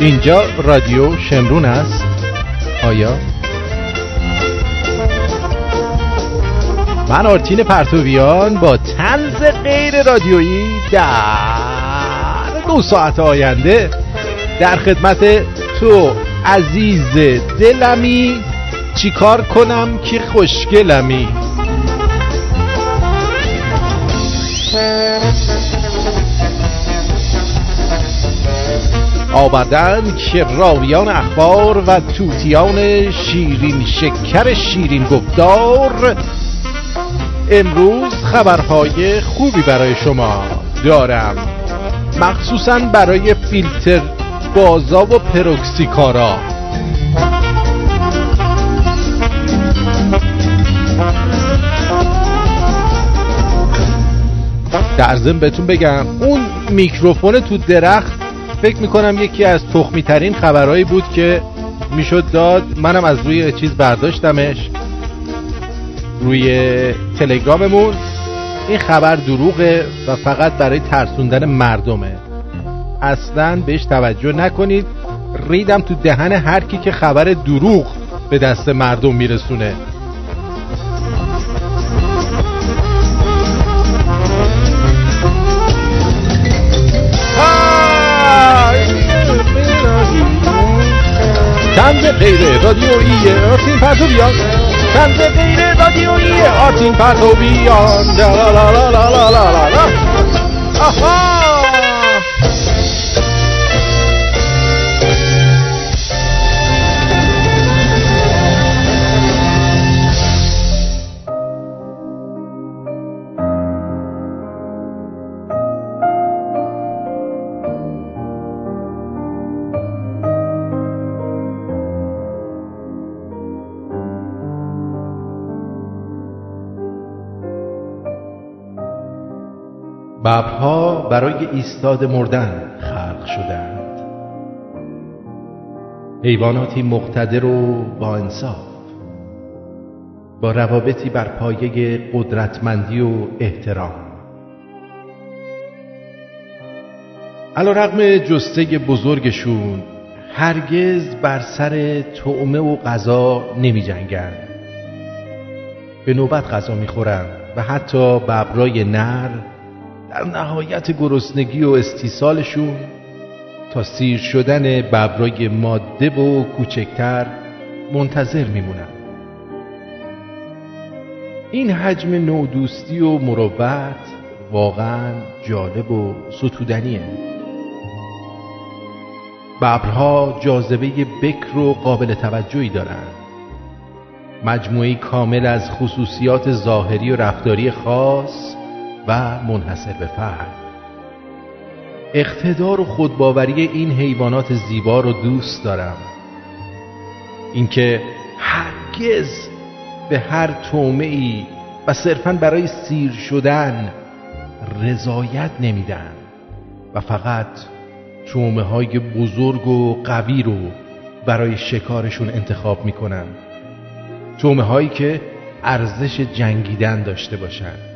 اینجا رادیو شمرون است. آیا؟ من آرتین پرتویان با تنز غیر رادیویی در دو ساعت آینده در خدمت تو عزیز دلمی. چیکار کنم که خوشگلمی؟ آوردن که راویان اخبار و توتیان شیرین شکر شیرین گفتار. امروز خبرهای خوبی برای شما دارم. مخصوصا برای فیلتر بازا و پروکسیکارا در ضمن بهتون بگم اون میکروفون تو درخت فکر می‌کنم یکی از تخمی ترین خبرهایی بود که می‌شد داد. منم از روی چیز برداشتمش روی تلگراممون. این خبر دروغه و فقط برای ترسوندن مردمه. اصلا بهش توجه نکنید. ریدم تو دهن هر کی که خبر دروغ به دست مردم میرسونه. تنز غیر رادیویی آرتین پرتوبیان تنز غیر رادیویی آرتین پرتوبیان لا لا لا لا لا لا لا آها ببرها برای ایستاد مردن خلق شدند حیواناتی مقتدر و با انصاف با روابطی بر پایه قدرتمندی و احترام علا رقم جسته بزرگشون هرگز بر سر تعمه و غذا نمی جنگن. به نوبت غذا می‌خورن و حتی ببرای نر در نهایت گرسنگی و استیصالشون تا سیر شدن ببرای ماده و کوچکتر منتظر میمونن. این حجم نودوستی و مروت واقعا جالب و ستودنیه. ببرها جاذبه بکر و قابل توجهی دارند مجموعی کامل از خصوصیات ظاهری و رفتاری خاص و منحصر به فرد اقتدار و خودباوری این حیوانات زیبا رو دوست دارم. اینکه هرگز به هر تومه و صرفا برای سیر شدن رضایت نمیدن و فقط تومه های بزرگ و قوی رو برای شکارشون انتخاب می‌کنن. تومه هایی که ارزش جنگیدن داشته باشند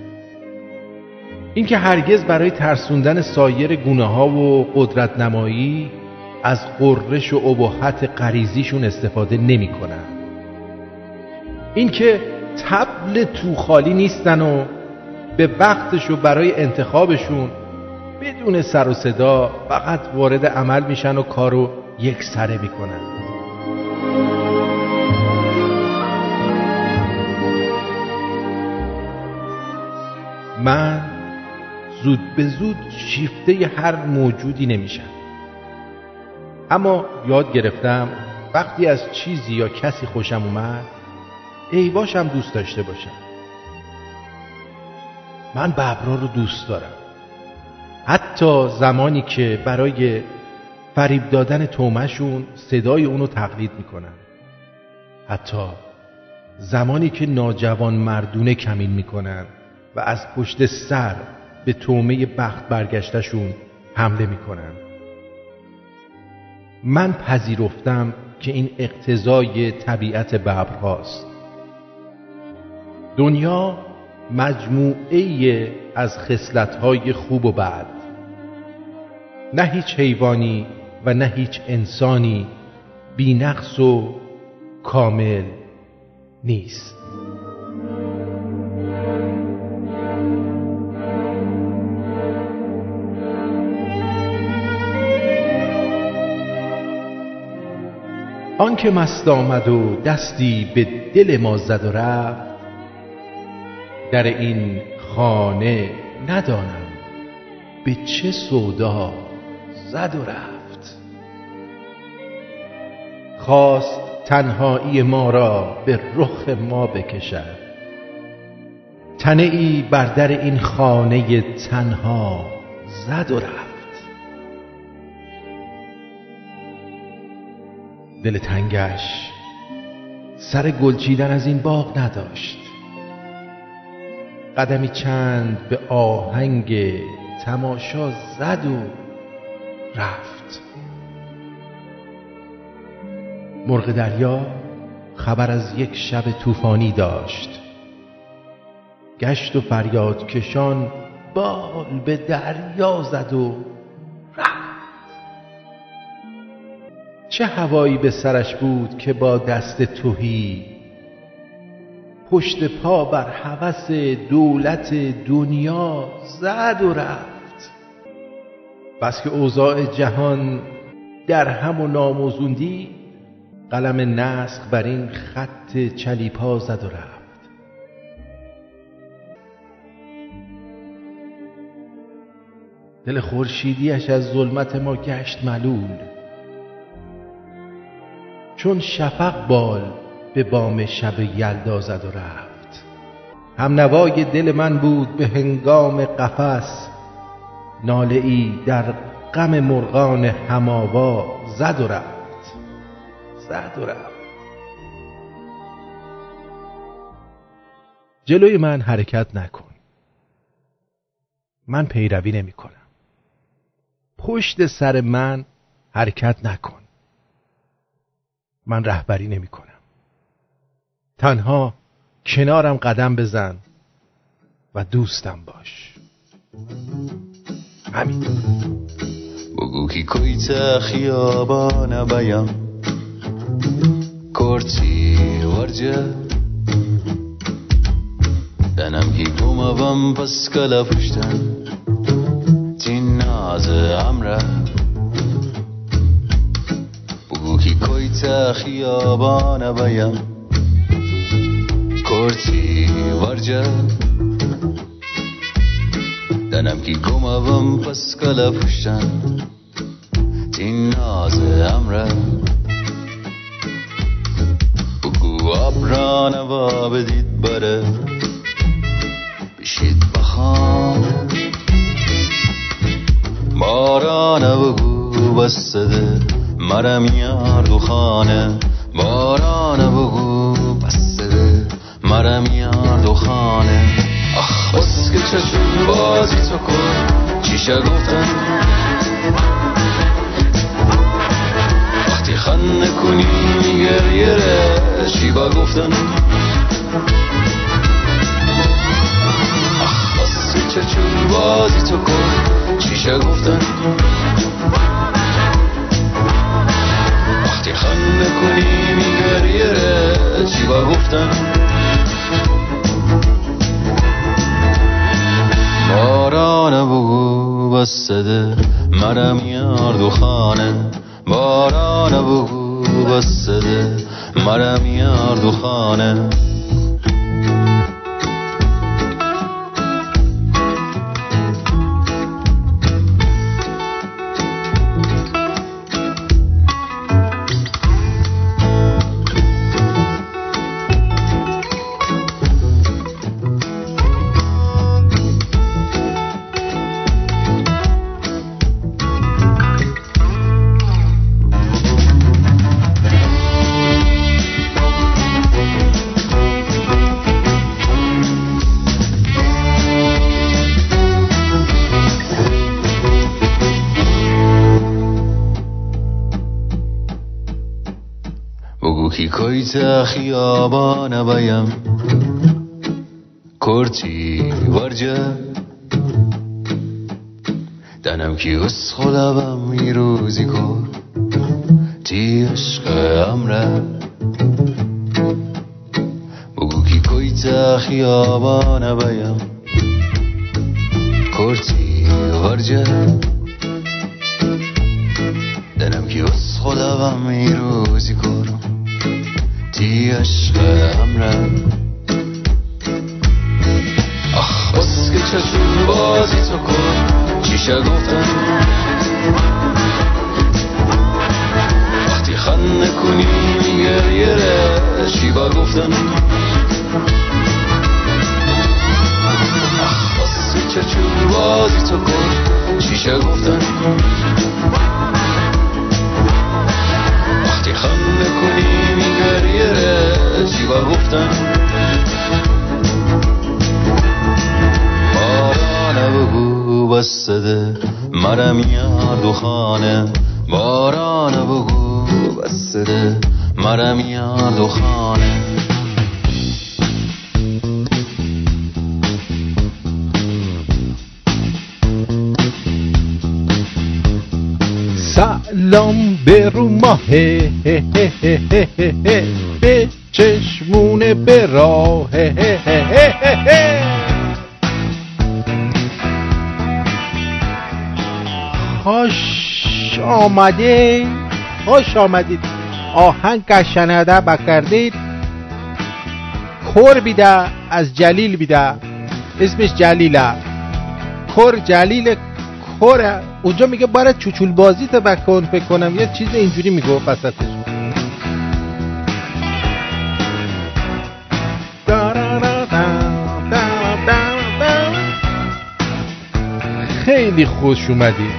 اینکه هرگز برای ترسوندن سایر گونه ها و قدرت نمایی از قررش و ابهت قریزیشون استفاده نمی کنن. اینکه تبل تو خالی نیستن و به وقتش و برای انتخابشون بدون سر و صدا فقط وارد عمل میشن و کارو یک سره می‌کنن من زود به زود شیفته هر موجودی نمیشم. اما یاد گرفتم وقتی از چیزی یا کسی خوشم اومد ای باشم دوست داشته باشم. من ببرا رو دوست دارم. حتی زمانی که برای فریب دادن تومشون صدای اونو تقلید می‌کنن حتی زمانی که ناجوان مردونه کمین می‌کنن و از پشت سر به تومه بخت برگشتشون حمله می‌کنن. من پذیرفتم که این اقتضای طبیعت ببرهاست دنیا مجموعه از خصلت‌های خوب و بد. نه هیچ حیوانی و نه هیچ انسانی بینقص و کامل نیست. آنکه مست آمد و دستی به دل ما زد و رفت در این خانه ندانم به چه سودا زد و رفت. خواست تنهایی ما را به رخ ما بکشد. تنه ای بر در این خانه تنها زد و رفت. دل تنگش. سر گلچیدن از این باغ نداشت. قدمی چند به آهنگ تماشا زد و رفت. مرغ دریا خبر از یک شب طوفانی داشت. گشت و فریاد کشان بال به دریا زد و چه هوایی به سرش بود که با دست توهی پشت پا بر هوس دولت دنیا زد و رفت. بس که اوضاع جهان در هم و ناموزوندی قلم نسخ بر این خط چلیپا زد و رفت. دل خورشیدیش از ظلمت ما گشت ملول چون شفق بال به بام شب یلدا زد و رفت. هم نوای دل من بود به هنگام قفس. ناله ای در غم مرغان هماوا زد و رفت. زد و رفت. جلوی من حرکت نکن. من پیروی نمی کنم. پشت سر من حرکت نکن. من رهبری نمی کنم تنها کنارم قدم بزن و دوستم باش. همین. بگو کی کویت خیابان بیام کرتی ورجه. دنم کی بوم پس کلا پشتن. خیابان بیم کرتی ورجه دنم کی گموم پس کلا پشتن. تین ناز امره بگو ابران و بدید بره. بشید بخوام باران بگو بسده مرم یار دو خانه. باران بگو بسته مرم یار دو خانه. آخ بس که چشم بازی تو کن. چیشه گفتن. وقتی خنده کنی گریه چی با گفتن. آخ بس که چشم بازی تو کن. چیشه گفتن. خنده کنی میگریه چی با گفتن باران بگو بسده مرم یار دو خانه باران بگو بسده مرم یار دو خانه بیم کرتی ورجه. دنم کی اس خودم میروزی کن. تی عشق امره. بگو کی کویتا خیابان بیم به رو ماه به چشمونه به راه خوش آمده خوش آمدید آهنگ شنده بکردید کور بیده از جلیل بیده اسمش جلیله کور جلیل کور اونجا میگه باید چوچول بازی تا بکن فکر کنم. یه چیز اینجوری میگه وسطش. خیلی خوش اومدی.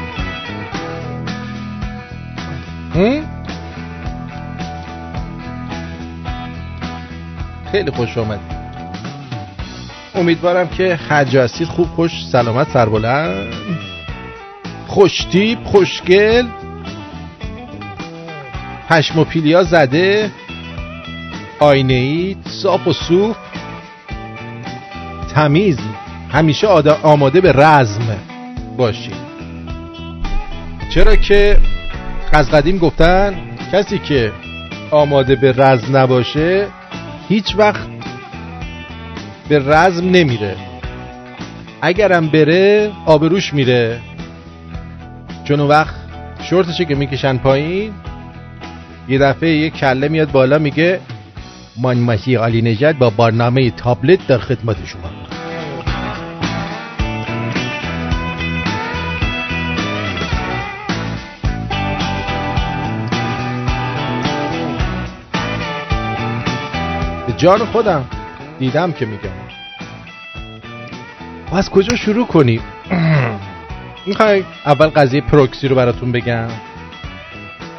خیلی خوش آمد امیدوارم که حج هستید خوب خوش سلامت سربلند. خوشتیب خوشگل. پشم و پیلیا زده. آینه ای صاف و صوف تمیز. همیشه آماده به رزم باشید چرا که از قدیم گفتن کسی که آماده به رزم نباشه هیچ وقت به رزم نمیره. اگرم بره آبروش میره. چون اون وقت شورتشه که می‌کشن پایین یه دفعه یه کله میاد بالا میگه من مسیح علی نجد با برنامه تابلت در خدمت شما. جان خودم دیدم که میگم. از کجا شروع کنیم می‌خوای اول قضیه پروکسی رو براتون بگم.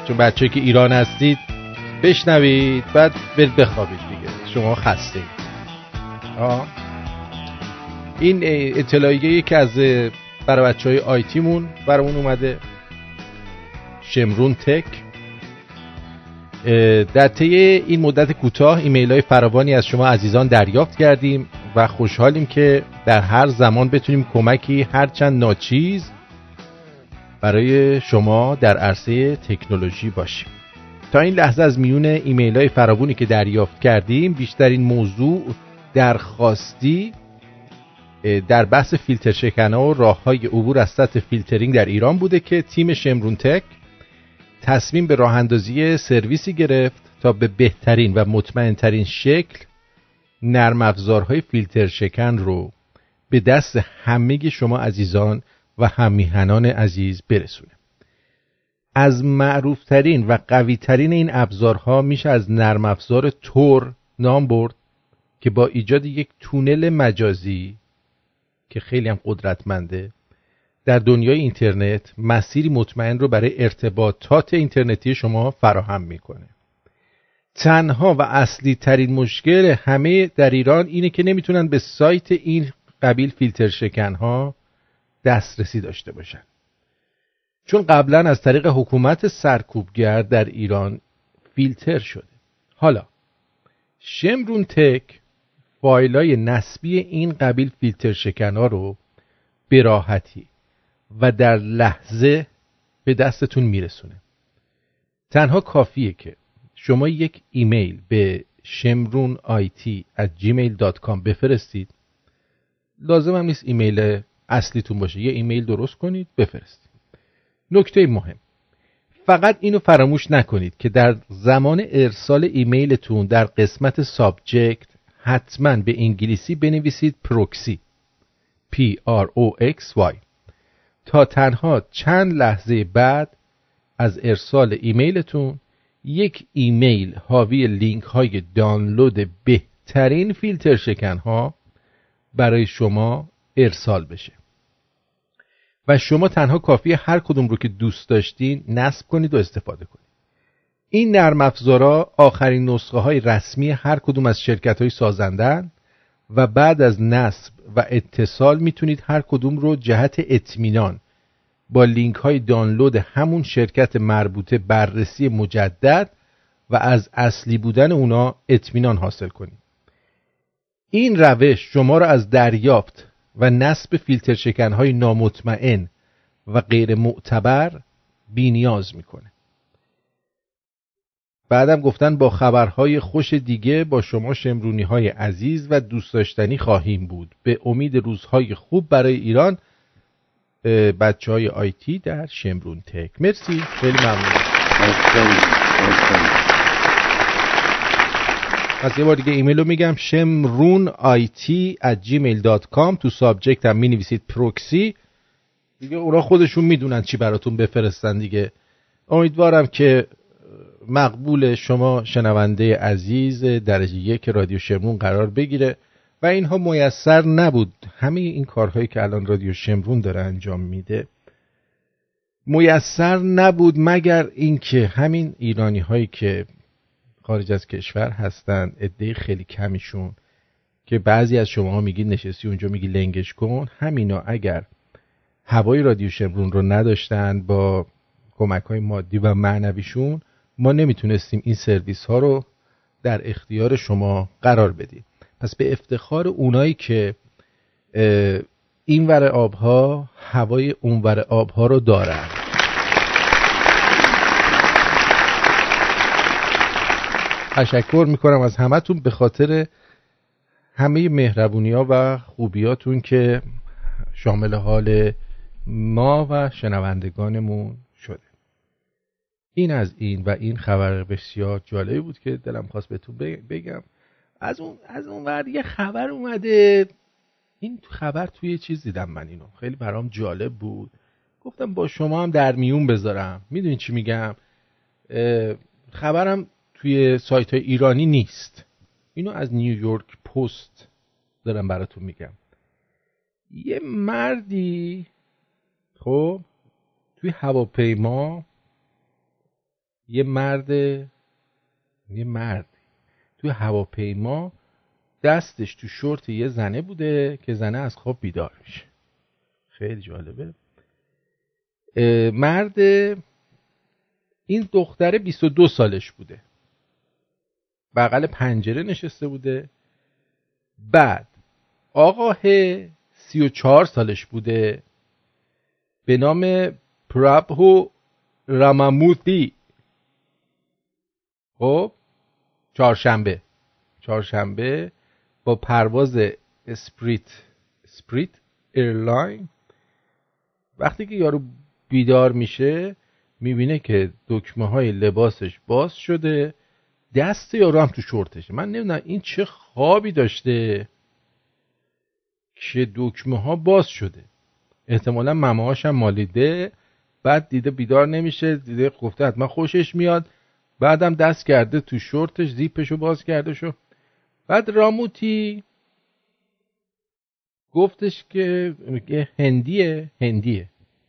چون بچه که ایران هستید بشنوید بعد برید بخوابید دیگه. شما خسته آه. این اطلاعیه که از برای بچه های آیتیمون برامون اومده. شمرون تک. در طی این مدت کوتاه ایمیل های فراوانی از شما عزیزان دریافت کردیم و خوشحالیم که در هر زمان بتونیم کمکی هرچند ناچیز برای شما در عرصه تکنولوژی باشیم. تا این لحظه از میون ایمیل های که دریافت کردیم بیشترین موضوع درخواستی در بحث فیلتر شکنه و راه های عبور از سطح فیلترینگ در ایران بوده که تیم شمرون تک تصمیم به راه اندازی سرویسی گرفت تا به بهترین و مطمئنترین شکل نرم افزارهای فیلتر شکن رو به دست همه شما عزیزان و همیهنان عزیز برسونه. از معروفترین و قویترین این ابزارها میشه از نرم افزار تور نام برد که با ایجاد یک تونل مجازی که خیلی هم قدرتمنده در دنیای اینترنت مسیری مطمئن رو برای ارتباطات اینترنتی شما فراهم می‌کنه. تنها و اصلی ترین مشکل همه در ایران اینه که نمی‌تونن به سایت این قبیل فیلتر شکن ها دسترسی داشته باشن. چون قبلا از طریق حکومت سرکوبگر در ایران فیلتر شده. حالا شمرون تک فایلای نسبی این قبیل فیلتر شکن ها رو به و در لحظه به دستتون میرسونه. تنها کافیه که شما یک ایمیل به شمرون IT at gmail.com بفرستید. لازم هم نیست ایمیل اصلیتون باشه. یه ایمیل درست کنید بفرستید نکته مهم. فقط اینو فراموش نکنید که در زمان ارسال ایمیلتون در قسمت subject حتما به انگلیسی بنویسید proxy. P R O X Y. تا تنها چند لحظه بعد از ارسال ایمیلتون یک ایمیل حاوی لینک های دانلود بهترین فیلتر شکن ها برای شما ارسال بشه. و شما تنها کافیه هر کدوم رو که دوست داشتین نصب کنید و استفاده کنید. این نرم افزارا آخرین نسخه های رسمی هر کدوم از شرکت های سازندن و بعد از نصب و اتصال می‌تونید هر کدوم رو جهت اطمینان با لینک های دانلود همون شرکت مربوطه بررسی مجدد و از اصلی بودن اونا اطمینان حاصل کنید. این روش شما را از دریافت و نصب فیلتر شکنهای نامطمئن و غیر معتبر بینیاز می‌کنه. بعدم گفتن با خبرهای خوش دیگه با شما شمرونی های عزیز و دوست داشتنی خواهیم بود. به امید روزهای خوب برای ایران بچه های IT در شمرون تک. مرسی. خیلی ممنون. پس یه بار دیگه ایمیل رو میگم. شمرون IT at gmail.com تو subject هم می نویسید پروکسی. دیگه اونا خودشون می‌دونن چی براتون بفرستن دیگه. امیدوارم که مقبول شما شنونده عزیز درجه یک رادیو شمرون قرار بگیره. و اینها میسر نبود. همه این کارهایی که الان رادیو شمرون داره انجام میده میسر نبود مگر اینکه همین ایرانی هایی که خارج از کشور هستن عده خیلی کمیشون که بعضی از شما میگید نشستی اونجا میگی لنگش کن. همینا اگر هوای رادیو شمرون رو نداشتن با کمک های مادی و معنویشون ما نمی‌تونستیم این سرویس ها رو در اختیار شما قرار بدیم. پس به افتخار اونایی که این ور آبها هوای اونور آبها رو دارن. تشکر می‌کنم از همتون به خاطر همه مهربونی ها و خوبیاتون که شامل حال ما و شنوندگانمون شده. این از این و این خبر بسیار جالبی بود که دلم خواست بهتون بگم. از اون از اون ور یه خبر اومده. این خبر توی چیز دیدم من اینو؟ خیلی برام جالب بود. گفتم با شما هم در میون بذارم. می‌دونی چی میگم؟ خبرم توی سایت های ایرانی نیست. اینو از نیویورک پست دارم براتون میگم. یه مردی خب توی هواپیما یه مرد یه مرد توی هواپیما دستش تو شورت یه زنه بوده که زنه از خواب بیدار میشه خیلی جالبه. مرد این دختر 22 سالش بوده. بغل پنجره نشسته بوده. بعد آقاه 34 سالش بوده به نام پرابهو راماموتی خب چهارشنبه. چهارشنبه با پرواز اسپریت Spirit Airline. وقتی که یارو بیدار میشه می‌بینه که دکمه های لباسش باز شده. دست یارو هم تو شورتشه. من نمی‌دونم این چه خوابی داشته که دکمه ها باز شده. احتمالا ممه هم مالیده. بعد دیده بیدار نمیشه. دیده گفته حتما خوشش میاد. بعدم دست کرده تو شورتش زیپشو باز کرده شو بعد راموتی گفتش که هندیه هندیه.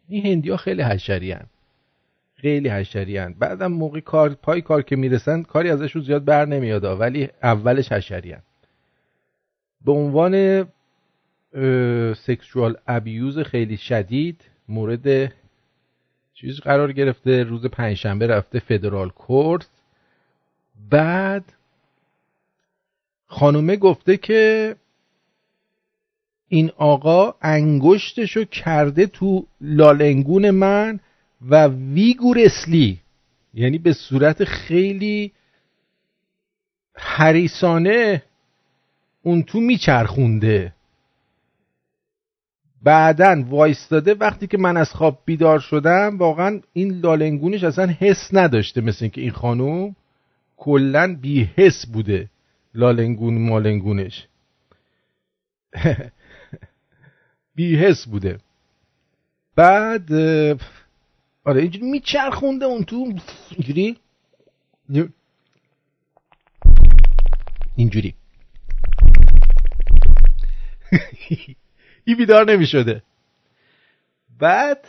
این هندی ها خیلی حشری. خیلی حشری هن. بعدم موقع کار پای کار که می‌رسن کاری ازشون زیاد بر نمیاد ولی اولش حشری هن. به عنوان سکسوال ابیوز خیلی شدید مورد چیز قرار گرفته روز پنجشنبه رفته فدرال کورت بعد خانومه گفته که این آقا انگشتشو کرده تو لالنگون من و ویگورسلی یعنی به صورت خیلی حریسانه اون تو میچرخونده. بعدا وایستاده وقتی که من از خواب بیدار شدم واقعا این لالنگونش اصلا حس نداشته مثل اینکه این خانوم کلا بی حس بوده لالنگون مالنگونش. بی حس بوده. بعد آره اینجوری میچرخونده اون تو اینجوری. اینجوری. این بیدار نمی شده بعد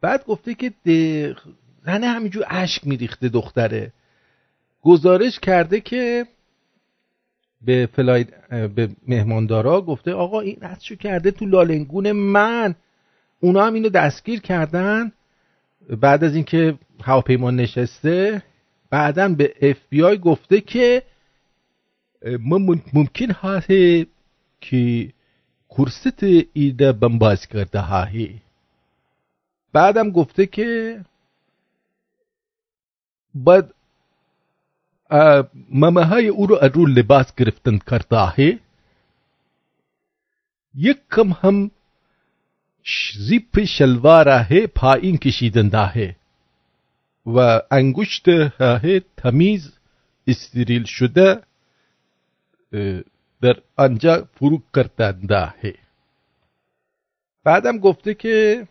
بعد گفته که زنه همینجور اشک میریخته دختره. گزارش کرده که به فلاید به مهماندارا گفته آقا این شو کرده تو لالنگون من. اونا هم اینو دستگیر کردن. بعد از اینکه هواپیما نشسته بعدا به اف بی آی گفته که ممکن هست که کرست ایده بمباز کرده هایی. بعدم گفته که بعد ممه های او رو رو لباس گرفتن کرده هایی یک کم هم زیپ شلواره پایین کشیدن داهه و انگشت تمیز استریل شده در آنجا فرو کردنده ہے۔ بعدم گفته که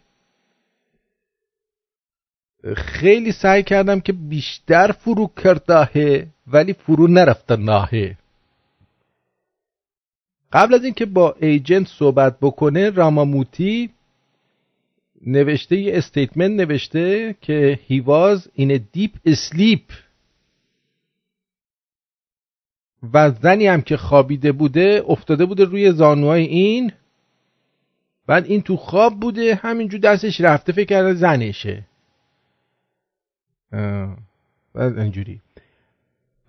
خیلی سعی کردم که بیشتر فرو کرده ولی فرو نرفته ناهه. قبل از اینکه با ایجنت صحبت بکنه راماموتی نوشته یه استیتمنت نوشته که he was in a deep sleep. و زنی هم که خوابیده بوده افتاده بوده روی زانوهای این. بعد این تو خواب بوده همینجور دستش رفته فکر کرده زنشه. بعد اینجوری.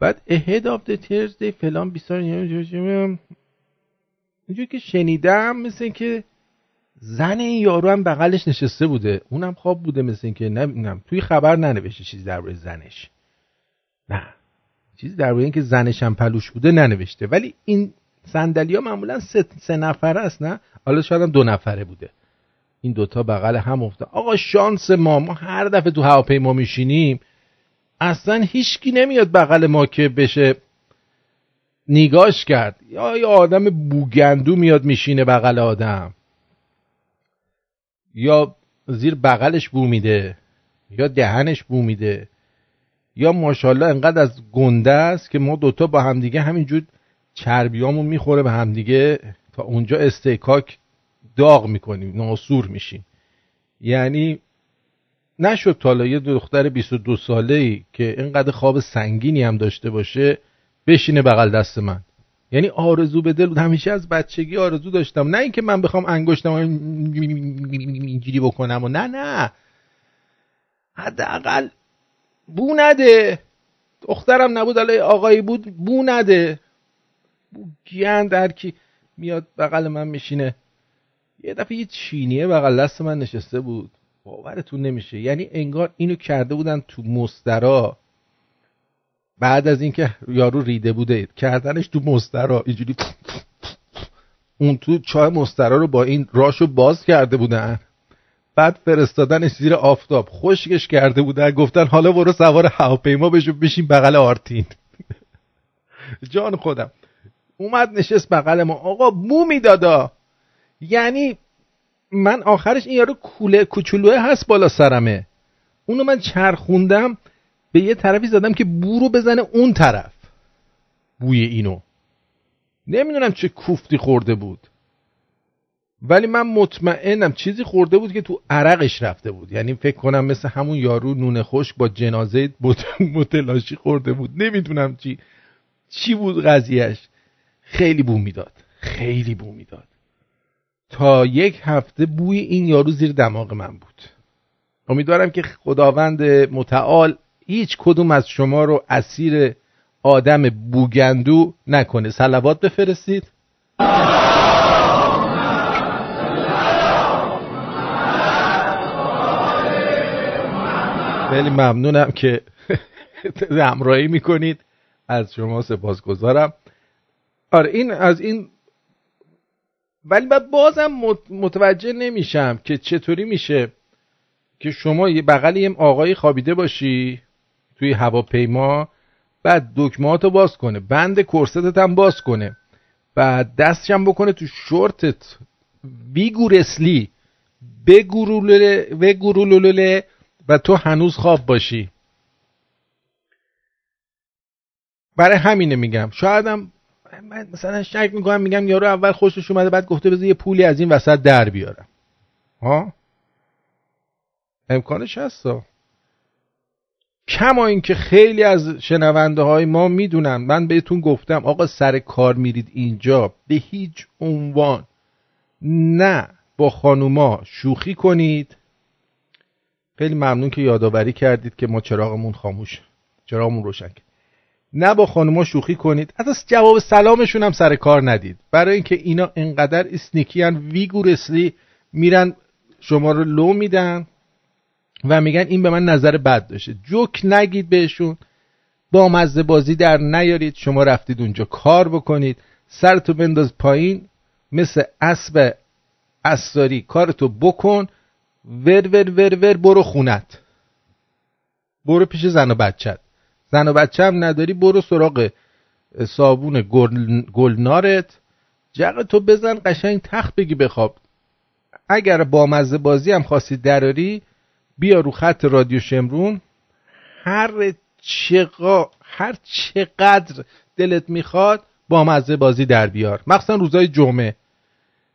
بعد ahead of the Thursday فلان بیسار اینجوری که شنیدم مثل که زن این یارو هم بغلش نشسته بوده. اونم خواب بوده مثل اینکه نه توی خبر ننوشته چیزی درباره زنش. نه. چیزی درباره اینکه زنش هم پلوش بوده ننوشته. ولی این صندلی ها معمولا سه, سه نفره است نه؟ حالا شاید هم دو نفره بوده. این دوتا بغل هم افته آقا شانس ما ما هر دفعه تو هواپیما میشینیم اصلا هیچکی نمیاد بغل ما که بشه نیگاش کرد. یا یه آدم بوگندو میاد میشینه بغل آدم. یا زیر بغلش بو میده یا دهنش بو میده یا ماشاءالله انقدر از گنده است که ما دوتا با همدیگه همینجور چربیامون می‌خوره به همدیگه تا اونجا استیکاک داغ می‌کنیم ناسور میشیم یعنی نشد تالا یه دختر 22 ساله ای که اینقدر خواب سنگینی هم داشته باشه بشینه بغل دست من. یعنی آرزو به دل بود. همیشه از بچگی آرزو داشتم. نه اینکه من بخوام انگشتم اینجوری بکنم و نه نه. حداقل بو نده. دخترم نبود علی آقایی بود بو نده. بو گیان در کی میاد بغل من میشینه. یه دفعه یه چینیه بغل دست من نشسته بود. باورتون نمیشه. یعنی انگار اینو کرده بودن تو مسترا. بعد از اینکه یارو ریده بوده کردنش تو مسترا. اینجوری اون تو چای مسترا رو با این راشو باز کرده بودن. بعد فرستادن زیر آفتاب. خشکش کرده بودن. گفتن حالا برو سوار هواپیما بشو بشین بغل آرتین. جان خودم. اومد نشست بغل ما. آقا بو میدادا. یعنی من آخرش این یارو کوله کوچولوه هست بالا سرمه. اونو من چرخوندم به یه طرفی زدم که بو رو بزنه اون طرف. بوی اینو. نمی‌دونم چه کوفتی خورده بود. ولی من مطمئنم چیزی خورده بود که تو عرقش رفته بود. یعنی فکر کنم مثل همون یارو نون خشک با جنازه متلاشی خورده بود. نمی‌دونم چی. چی بود قضیهش خیلی بو می‌داد. خیلی بو می‌داد. تا یک هفته بوی این یارو زیر دماغ من بود. امیدوارم که خداوند متعال هیچ کدوم از شما رو اسیر آدم بوگندو نکنه. سلوات بفرستید. خیلی ممنونم که همراهی می‌کنید. از شما سپاسگزارم. آره این از این ولی بعد بازم متوجه نمیشم که چطوری میشه که شما یه بغل یه آقای خوابیده باشی توی هواپیما بعد دکماتو باز کنه بند کرستت هم باز کنه بعد دستشم بکنه تو شورتت. ویگورسلی بگورولوله و تو هنوز خواب باشی. برای همینه میگم. شایدم من مثلا شک می‌کنم میگم یارو اول خوشش اومده بعد گفته بذار یه پولی از این وسط در بیارم. ها؟ امکانش هستا کما اینکه خیلی از شنونده های ما می‌دونن من بهتون گفتم آقا سر کار میرید اینجا به هیچ عنوان. نه با خانوما شوخی کنید. خیلی ممنون که یادآوری کردید که ما چراغمون خاموش چراغمون روشن نه با خانوما شوخی کنید. از جواب سلامشون هم سر کار ندید. برای اینکه اینا انقدر اسنیکیان ویگورسلی میرن شما رو لو میدن و میگن این به من نظر بد داشته جوک نگید بهشون. با مزه بازی در نیارید. شما رفتید اونجا کار بکنید. سرتو بنداز پایین. مثل اسب اساری کارتو بکن. ور ور ور ور برو خونت. برو پیش زن و بچت. زن و بچه هم نداری برو سراغ صابون گلنارت. جق تو بزن قشنگ تخت بگی بخواب اگر با مزه بازی هم خواستی دراری بیا رو خط رادیو شمرون. هر چقا هر چقدر دلت می‌خواد با مزه بازی در بیار. مخصوصا روزای جمعه.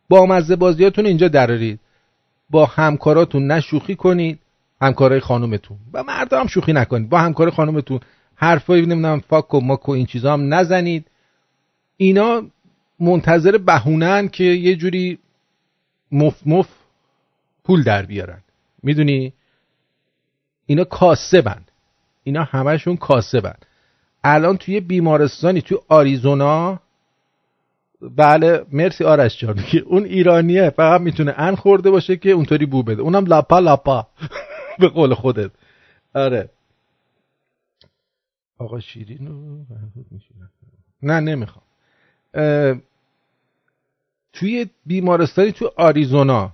با مزه بازیاتون اینجا درارید با همکاراتون نشوخی کنید. همکارای خانومتون. و مردا هم شوخی نکنید. با همکار خانومتون. حرفایی نمی‌دونم فاک و ماک و این چیزا هم نزنید. اینا منتظر بهونن که یه جوری مف مف پول در بیارن. می‌دونی؟ اینا کاسبن اینا همشون کاسبن الان توی بیمارستانی توی آریزونا بله مرسی آرش جان اون ایرانیه فقط می‌تونه ان خورده باشه که اونطوری بو بده. اونم لاپا لاپا. به قول خودت. آره. آقا شیرین رو نه نمی‌خوام. توی بیمارستانی تو آریزونا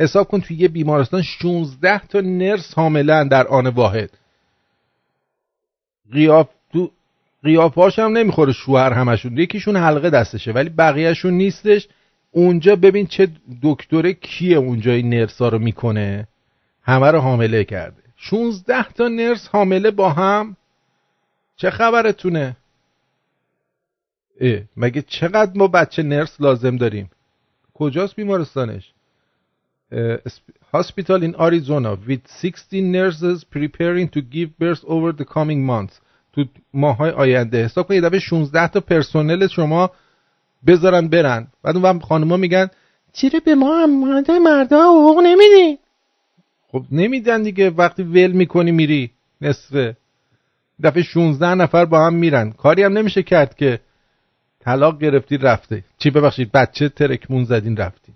حساب کن توی یه بیمارستان 16 تا نرس حاملن در آن واحد. قیاف تو قیافاش هم نمی‌خوره شوهر همشون یکیشون حلقه دستشه ولی بقیهشون نیستش. اونجا ببین چه دکتره کیه اونجا این نرس ها رو می‌کنه. همه رو حامله کرده. 16 تا نرس حامله با هم. چه خبرتونه؟ اه مگه چقدر ما بچه نرس لازم داریم؟ کجاست بیمارستانش؟ hospital in Arizona with 16 nurses preparing to give birth over the coming months. تو ماهای آینده. حساب کنید دفعه 16 تا پرسنل شما بذارن برن. بعد اون خانوما میگن چرا به ما هم مردا حقوق نمیدی؟ خب نمیدن دیگه. وقتی ول می‌کنی میری. نصفه. دفعه 16 نفر با هم میرن. کاری هم نمیشه کرد که طلاق گرفتی رفته چی ببخشید بچه ترکمون زدین رفتی.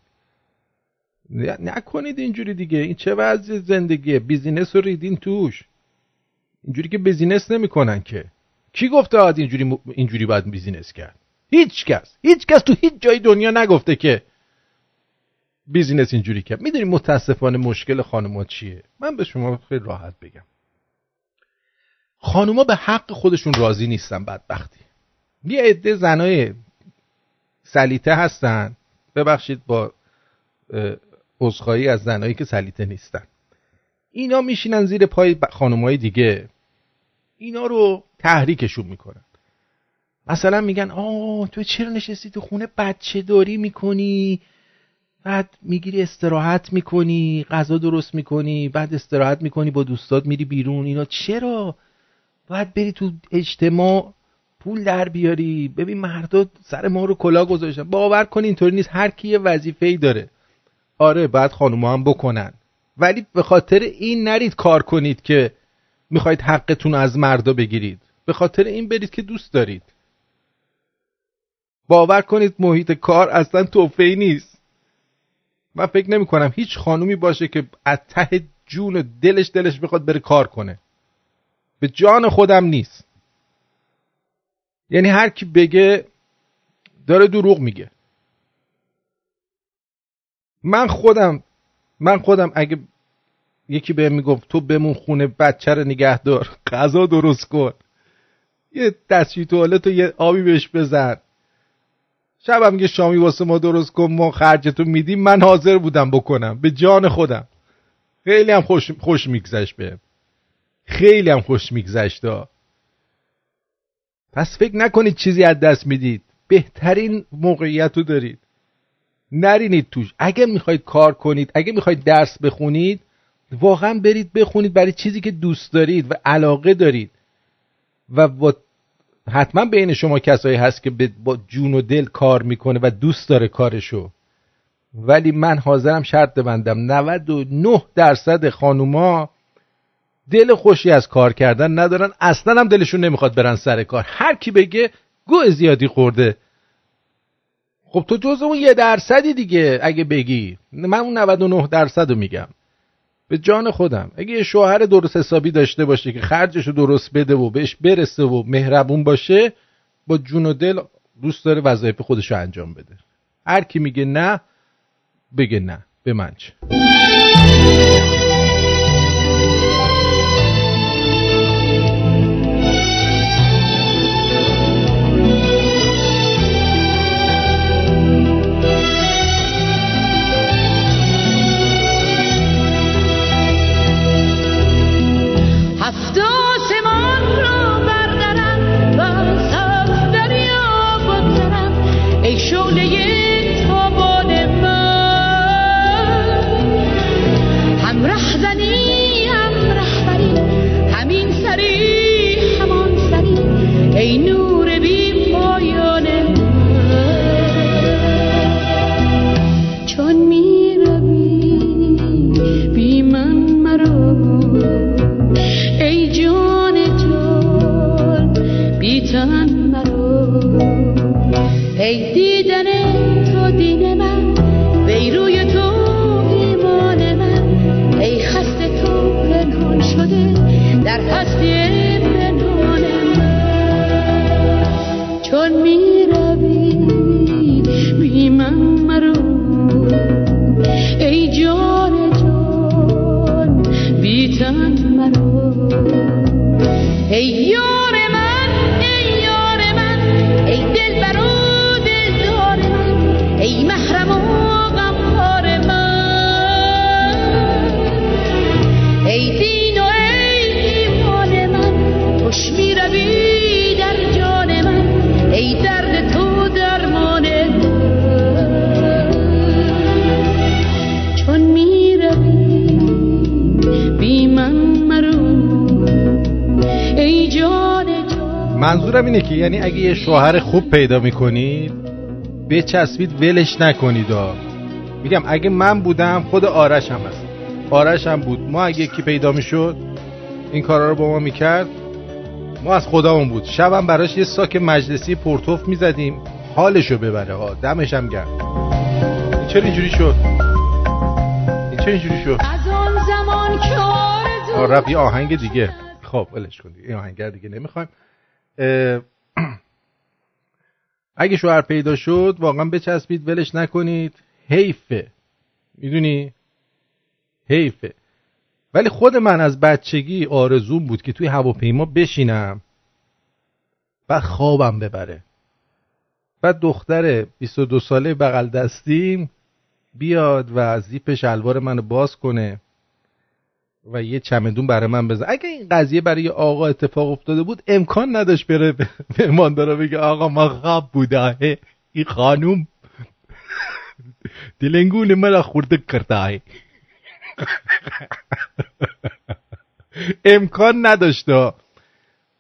نکنید اینجوری دیگه. این چه وضع زندگیه؟ business رو ریدین توش. اینجوری که بیزینس نمی‌کنن که. کی گفته آدم اینجوری اینجوری باید business کرد؟ هیچ کس. هیچ کس تو هیچ جای دنیا نگفته که بیزینس اینجوری کرد. می‌دونی متاسفانه مشکل خانم‌ها چیه؟ من به شما خیلی راحت بگم. خانوما به حق خودشون راضی نیستن بدبختی. یه عده زنای سلیته هستن. ببخشید با عذرخواهی از زنایی که سلیته نیستن. اینا میشینن زیر پای خانمای دیگه. اینا رو تحریکشون می‌کنن. مثلا میگن آه تو چرا نشستی تو خونه؟ بچه داری می‌کنی. بعد می‌گیری استراحت می‌کنی غذا درست می‌کنی بعد استراحت می‌کنی با دوستات میری بیرون. اینا چرا؟ باید بری تو اجتماع پول در بیاری. ببین مردا سر ما رو کلا گذاشتن. باور کن اینطوری نیست. هر کی یه وظیفه‌ای داره. آره بعد خانوما هم بکنن. ولی به خاطر این نرید کار کنید که می‌خواید حقتون از مردا بگیرید. به خاطر این برید که دوست دارید. باور کنید محیط کار اصلا توفهی نیست. من فکر نمی کنم هیچ خانومی باشه که از ته جون دلش دلش بخواد بره کار کنه. به جان خودم نیست. یعنی هر کی بگه داره دروغ میگه. من خودم من خودم اگه یکی بهم می‌گفت تو بمون خونه بچه رو نگه دار غذا درست کن. یه دستی توالت و یه آبی بهش بزن. شبم میگه شامی واسه ما درست کن ما خرجتو میدیم. من حاضر بودم بکنم. به جان خودم. خیلی هم خوش, خوش میگذشت به خیلی هم خوش میگذشت. پس فکر نکنید چیزی از دست می‌دید. بهترین موقعیت رو دارید. نرینید توش. اگه می‌خواید کار کنید اگه می‌خواید درس بخونید واقعا برید بخونید برای چیزی که دوست دارید و علاقه دارید. و با حتما بین شما کسایی هست که با جون و دل کار می‌کنه و دوست داره کارشو. ولی من حاضرم شرط ببندم. 99 درصد خانوما دل خوشی از کار کردن ندارن. اصلا هم دلشون نمی‌خواد برن سر کار. هر کی بگه گوه زیادی خورده. خب تو جز اون یه درصدی دیگه اگه بگی. من اون 99 درصد رو میگم. به جان خودم. اگه یه شوهر درست حسابی داشته باشه که خرجشو درست بده و بهش برسه و مهربون باشه با جون و دل دوست داره وظایف خودشو انجام بده. هر کی میگه نه بگه نه. به من چه. Ei, منظورم اینه که یعنی اگه یه شوهر خوب پیدا می‌کنید بچسبید ولش نکنید میگم اگه من بودم خود آرش هم هست. آرش هم بود. ما اگه یکی پیدا می‌شد این کارا رو با ما می‌کرد ما از خدامون بود. شبم براش یه ساک مجلسی پورتوف می‌زدیم. حالشو ببره. ها دمش هم گرم. این چرا اینجوری شد؟ این چرا اینجوری شد؟ از آن زمان که رفت یه آهنگ دیگه. خب ولش کن. این آهنگر دیگه نمی‌خوایم. اگه شوهر پیدا شد واقعا بچسبید ولش نکنید. حیفه. می‌دونی؟ حیفه. ولی خود من از بچگی آرزوم بود که توی هواپیما بشینم. و خوابم ببره. بعد دختر 22 ساله بغل دستیم بیاد و زیپ شلوار منو باز کنه. و یه چمدون برای من بزن. اگه این قضیه برای آقا اتفاق افتاده بود امکان نداشت بره داره بگه آقا ما خواب بوده این خانوم. دلنگون مرا خورده کرده امکان نداشت.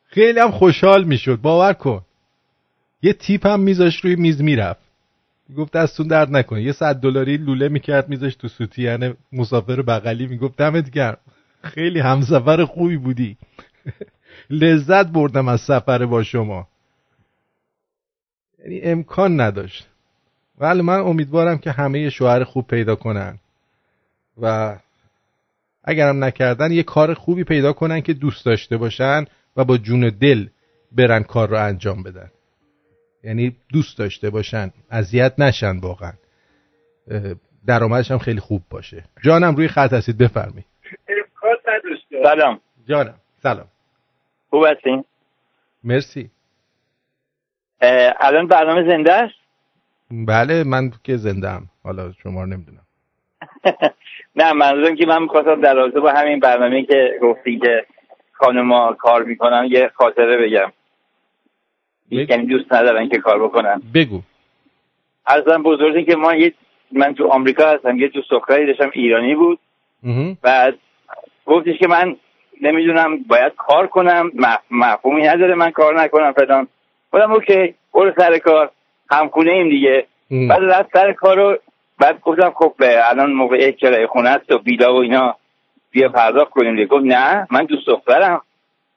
خیلی هم خوشحال می‌شد. باور کن. یه تیپ هم میذاش روی میز می‌رفت. گفت دستون درد نکنه. یه صد دلاری لوله می‌کرد میذاش تو سوتیان مسافر بغلی. می‌گفت دمت گرم. خیلی همسفر خوبی بودی. لذت بردم از سفر با شما. یعنی امکان نداشت. ولی من امیدوارم که همه شوهر خوب پیدا کنن. و اگرم نکردن یه کار خوبی پیدا کنن که دوست داشته باشن و با جون دل برن کار رو انجام بدن. یعنی دوست داشته باشن اذیت نشن واقعا. درآمدش هم خیلی خوب باشه. جانم روی خط هستید بفرمی سلام. جانم. سلام. خوب هستین مرسی. الان برنامه زنده است؟ بله من که زنده هم حالا شما رو نمی‌دونم. نه منظورم که من می‌خواستم در رابطه با همین برنامه که گفتی که خانما کار می‌کنن یه خاطره بگم. یعنی دوست ندارن که کار بکنن. بگو. ارزم بزرگی که ما یه من تو آمریکا هستم یه دوست دختری داشتم ایرانی بود. بعد گفتش که من نمی‌دونم باید کار کنم مفهومی نداره من کار نکنم فلان. خودم اوکی برو سر کار همخونه ایم دیگه. بعد رفت سر کار رو بعد گفتم خب الان موقع کرایه خونه است و بیلا و اینا بیا پرداخت کنیم دیگه. گفت نه من دوست دخترم.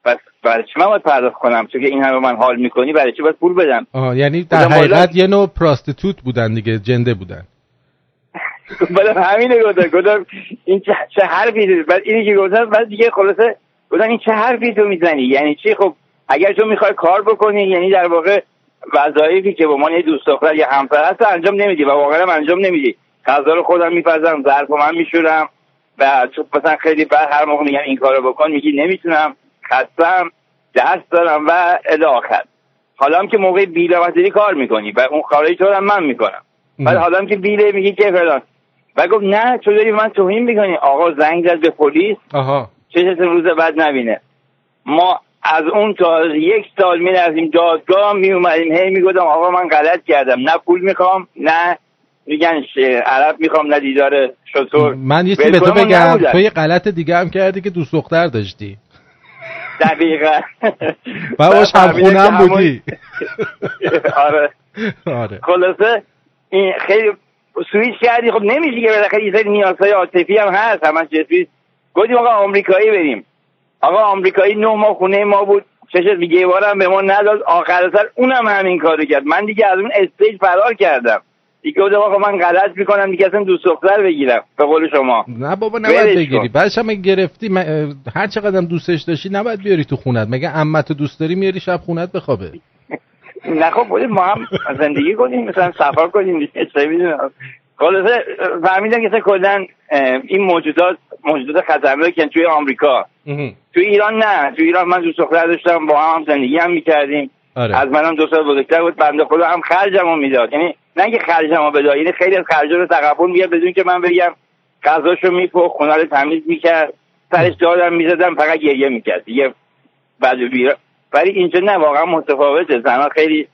پس برای چی من باید پرداخت کنم؟ چون که این همه من حال می‌کنی برای چی باید پول بدم؟ آه یعنی در حقیقت یه نوع پراستیتوت بودن دیگه جنده بودن. بعد همینه گفتم گفتم این چه, حرفی بعد اینی که گفتم بعد دیگه خلاصه گفتم این چه حرفی تو می‌زنی؟ یعنی چی؟ خب اگر تو می‌خوای کار بکنی یعنی در واقع وظایفی که به عنوان یه دوست دختر یا همسر هست انجام نمیدی و واقعا انجام نمیدی. غذا رو خودم میپزم ظرف من میشورم و چون مثلا خیلی بعد هر موقع میگن این کارو بکن میگی نمی‌تونم خستم درس دارم و الی آخر. حالا هم که موقع بیله کار می‌کنی و اون کارایی تو هم من می‌کنم. بعد حالا هم که بیله میگی که فلان. و گفت نه تو داری من توهین می‌کنی. آقا زنگ زد به پلیس. چه روز بعد نبینه. ما از اون تا یک سال می رفتیم دادگاه می اومدیم هی می گفتم آقا من غلط کردم. نه پول می‌خوام نه میگن عرب می‌خوام نه دیدار شطور. من یه به تو بگم. تو یه غلط دیگه هم کردی که دوست دختر داشتی. دقیقا. و باش همخونه هم بودی. آره. آره. خلاصه این خیلی سویش کردی خب نمیشه که بالاخره یه سری نیازهای عاطفی هم هست همش جسوی گفتیم آقا آمریکایی بریم. آقا آمریکایی نه ماه خونه ما بود چشت میگه بارم به ما نداد. آخر سر اونم همین کارو کرد. من دیگه از اون استیج فرار کردم. دیگه گفتم آقا من غلط می‌کنم دیگه اصلا دوست دختر بگیرم. به قول شما. نه بابا نباید بگیری. بعدش هم گرفتی هر چقدر دوستش داشتی نباید بیاری تو خونت. مگه عمت دوست داری میاری شب خونت بخوابه؟ نه خب ما هم زندگی کنیم مثلا سفر کنیم چه می‌دونم. خلاصه فهمیدم که کلا این موجودات موجودات خطرناکن توی آمریکا. توی ایران نه توی ایران من دوست دختر داشتم با هم, زندگی هم می‌کردیم. آره. از منم دو سال بزرگتر بود بنده خدا هم خرجمو می‌داد. یعنی نه که خرجمو بده یعنی خیلی از خرجا رو تقبل میگه بدون که من بگم. غذاشو میپخت خونه رو تمیز می‌کرد. سرش دادم می‌زدم فقط گریه می‌کرد. دیگه بعد ولی اینجا نه واقعا متفاوته. زنها خیلی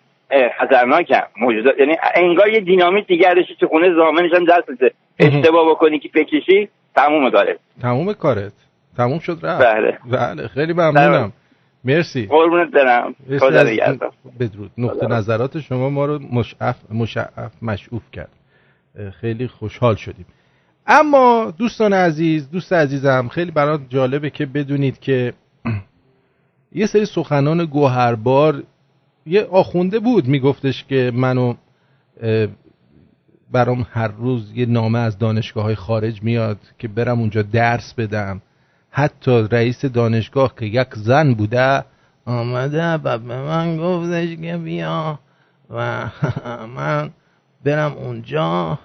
خطرناکم موجودات یعنی انگار یه دینامیت داشتی تو خونه زامنش هم دست بده. اشتباه بکنی که بکشی تموم داره. تموم کارت. تموم شد رفت. بله. بله خیلی ممنونم. مرسی. قربونت برم. خدا بدرود. نقطه نظرات شما ما رو مشعف مشعف مشعوف کرد. خیلی خوشحال شدیم. اما دوستان عزیز دوست عزیزم خیلی برات جالبه که بدونید که یه سری سخنان گوهربار یه آخونده بود میگفتش که منو برام هر روز یه نامه از دانشگاه های خارج میاد که برم اونجا درس بدم. حتی رئیس دانشگاه که یک زن بوده آمده و به من گفتش که بیا و من برم اونجا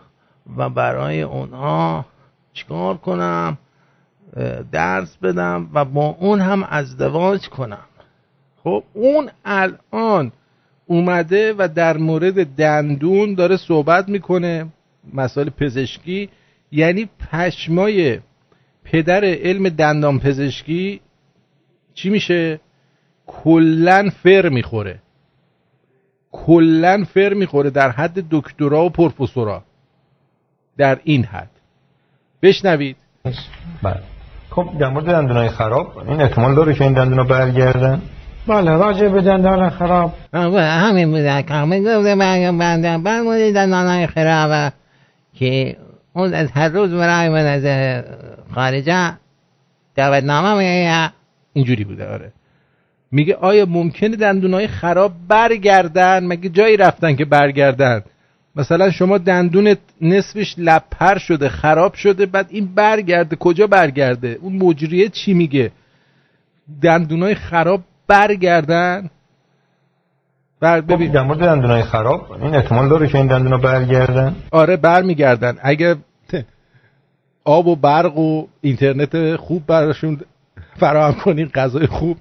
و برای اونها چیکار کنم؟ درس بدم و با اون هم ازدواج کنم. خب اون الان اومده و در مورد دندون داره صحبت می‌کنه مسائل پزشکی. یعنی پشمای پدر علم دندان پزشکی چی میشه؟ کلن فر می‌خوره. کلن فر می‌خوره در حد دکترا و پروفسورا. در این حد. بشنوید. بله. خب در مورد دندونای خراب این احتمال داره که این دندونا برگردن؟ بله راجع به دندان خراب. همین بوده که همه گفته برگم بندم برمونی دندان خراب که اون از هر روز برای من از خارجه دعوت نامه میگه اینجوری بوده آره. میگه آیا ممکنه دندونای خراب برگردن؟ مگه جایی رفتن که برگردن؟ مثلا شما دندونت نصفش لپر شده خراب شده بعد این برگرده. کجا برگرده؟ اون مجریه چی میگه؟ دندونای خراب برگردن؟ بر خب، ببین. در مورد دندونای خراب این احتمال داره که این دندونا برگردن. آره برمیگردن. اگه آب و برق و اینترنت خوب براشون فراهم کنین غذای خوب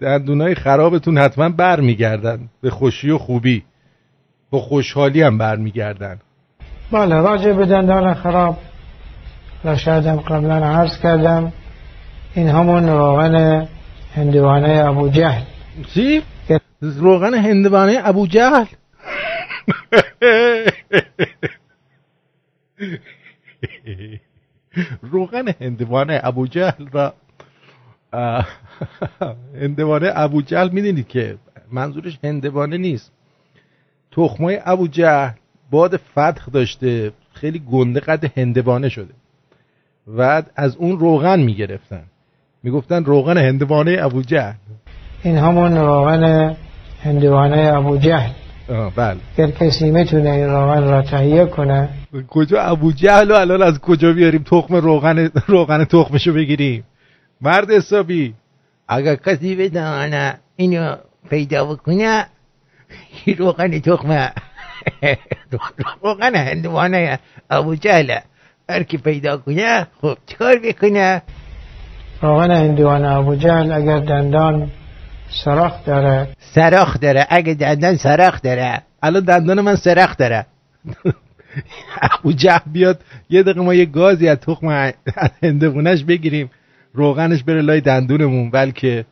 دندونای خرابتون حتما برمیگردن. به خوشی و خوبی. با خوشحالی هم برمیگردن. بله راجع به دندان خراب و شایدم قبلا عرض کردم. این همون روغن هندوانه ابو جهل. چی؟ روغن هندوانه ابو جهل؟ روغن هندوانه ابو جهل را هندوانه ابو جهل می‌دونید که منظورش هندوانه نیست. تخمای ابو جهل باد فتح داشته خیلی گنده قد هندوانه شده. و از اون روغن می‌گرفتن. می‌گفتن روغن هندوانه ابو جهل. این همون روغن هندوانه ابو جهل. بله. اگر کسی می‌تونه این روغن را تهیه کنه. کجا ابو جهل و الان از کجا بیاریم؟ تخم روغن روغن تخمشو بگیریم. مرد حسابی. اگر کسی بدانه اینو پیدا بکنه روغن تخم روغن هندوانه ابو جهل هر کی پیدا کنه خب چکار بکنه روغن هندوانه ابو جهل اگر دندان سراخ داره سراخ داره اگه دندان سراخ داره الان دندان من سراخ داره ابو جهل بیاد یه دقیقه ما یه گازی از تخم هندوانش بگیریم روغنش بره لای دندونمون بلکه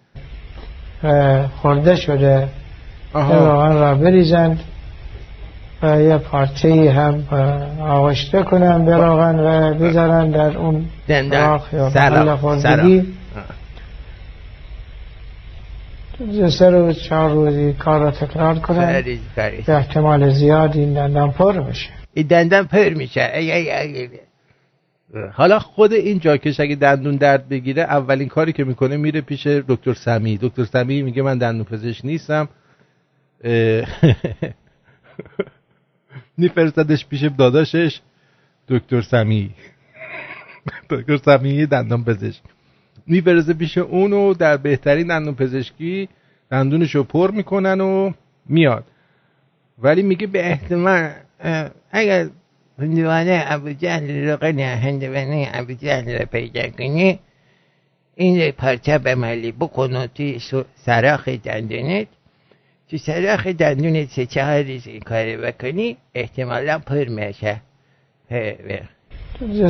خورده شده روغن را بریزند و یه پارچه هم آغشته کنن به روغن و بذارن در اون دندان خوردگی سه روز چهار روزی کار را تکرار کنن. به احتمال زیاد این دندان پر میشه. این دندان پر میشه. حالا خود این جاکش اگه دندون درد بگیره اولین کاری که می‌کنه میره پیش دکتر سمی دکتر سمی میگه من دندون پزشک نیستم. میفرستدش پیش داداشش دکتر سمی دکتر سمی دندان پزشک. میفرسته پیش اونو در بهترین دندون پزشکی دندونش رو پر می‌کنن و میاد. ولی میگه به احتمال اگر هندوانه ابو جهل روغن هندوانه ابو جهل رو پیدا کنی این پارچه به ملی بکن توی سراخ دندونت. تو سراخ دندونت سه چهار روز این کار بکنی احتمالا پر میشه.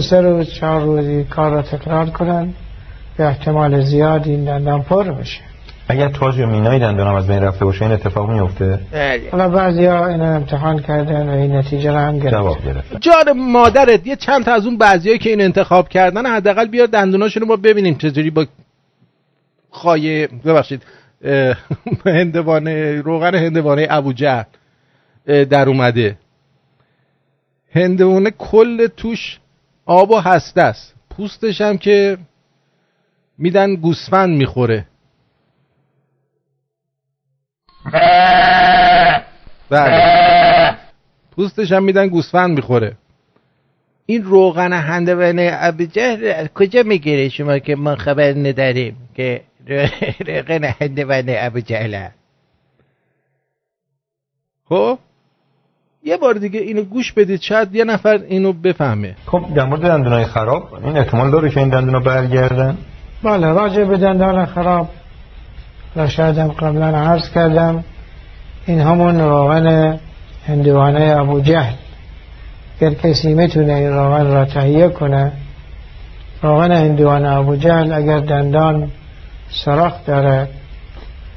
سه روز چهار روزی کار رو تکرار کنن به احتمال زیاد این دندان پر میشه اگر تاج و مینای دندانم از بین رفته باشه این اتفاق میفته بله. حالا بعضی ها این امتحان کردن و این نتیجه رو هم گرفتن. جان مادرت یه چند تا از اون بعضیایی که این انتخاب کردن حداقل بیار دندوناشونو ما ببینیم چجوری با خایه ببخشید. هندوانه روغن هندوانه ابوجهل در اومده. هندوانه کل توش آب و هسته است. پوستش هم که میدن گوسفند می‌خوره. بله. پوستش هم میدن گوسفند می‌خوره. این روغن هندوانه ابوجهل کجا می‌گیره شما که ما خبر نداریم که روغن هندوانه ابوجهل خب یه بار دیگه اینو گوش بدید شاید یه نفر اینو بفهمه خب در مورد دندونای خراب این احتمال داره که این دندونا برگردن بله راجع به دندان خراب و شایدم قبلا عرض کردم این همون روغن هندوانه ابو جهل اگر کسی می‌تونه این روغن را تهیه کنه روغن هندوانه ابو جهل اگر دندان سراخ داره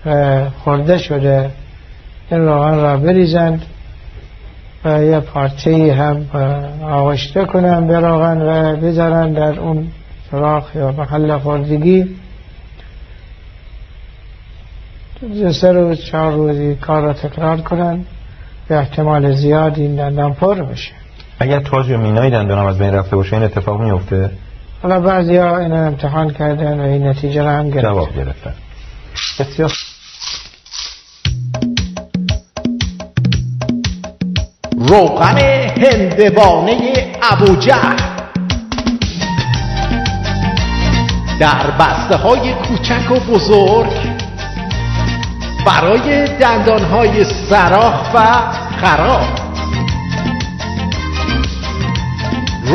و خورده شده. این روغن را بریزند و یه پارچه هم آغشته کنن به روغن و بذارن در اون سراخ یا محل خوردگی. سه روز چهار روزی کار را تکرار کنن به احتمال زیاد این دندان پر بشه اگر تاج و مینای دندان از بین رفته باشه این اتفاق میفته حالا بعضی ها این امتحان کردن و این نتیجه را هم گرفتن. جواب گرفتن. بسیار. روغن هندوانه ابو در بسته های کوچک و بزرگ برای دندان های سراخ و خراب.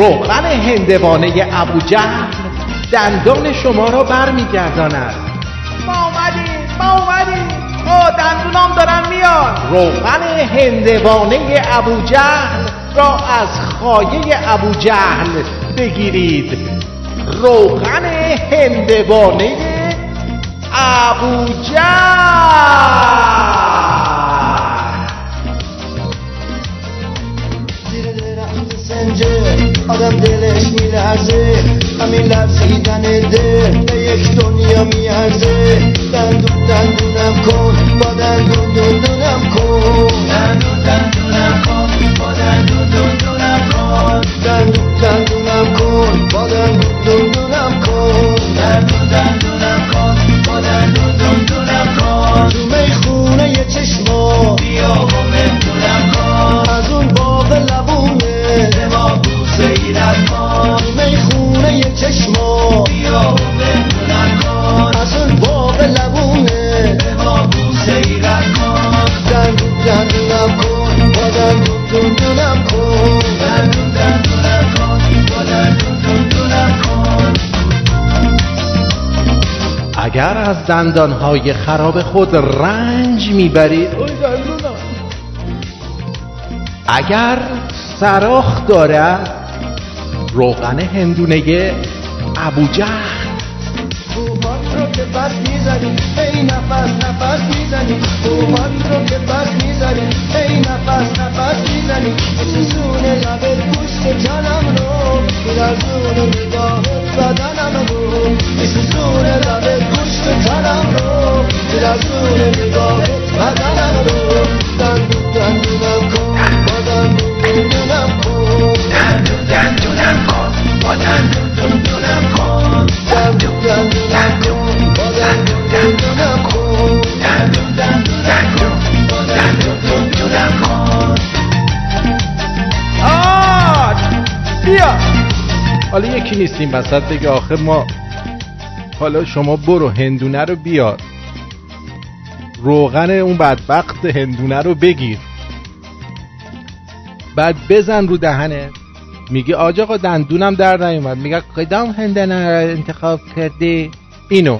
روغن هندوانه ابوجه دندان شما را برمیگرداند. ما اومدیم ما اومدیم. او دندونام دارن میاد روغن هندوانه ابو جهل را از خایه ابو جهل بگیرید. روغن هندوانه ابو جهل. آدم دلش میلرزه همین لرزیدن دل به یک دنیا میارزه. دندون دندونم کن با دندون دندونم کن. دندون دندونم کن با دندون دندونم کن. دندون دندونم کن با دندون دندونم کن. دندون دندونم کن با دندون دندونم کن. تو می‌خونه یه چشما از اون اگر از دندانهای خراب خود رنج می‌برید اگر سراخ دارد روغن هندونه ابو جهل. بومان رو که بس می‌زنی ای نفس نفس می‌زنی. بومان رو که بس می‌زنی ای نفس نفس می‌زنی. سوزون لبت پوست تنم رو میلرزون نگاهت بدنم رو. سوزون لبت پوست تنم رو میلرزون نگاهت بدنم رو. دندون دندونم کن با دندون دندونم کن. بیا حالا یکی نیستیم وسط بگه آخه ما حالا شما برو هندونه رو بیار. روغن اون بدبخت هندونه رو بگیر. بعد بزن رو دهنه. میگه آج آقا دندونم در نیومد. میگه کدام هندونه رو انتخاب کردی اینو.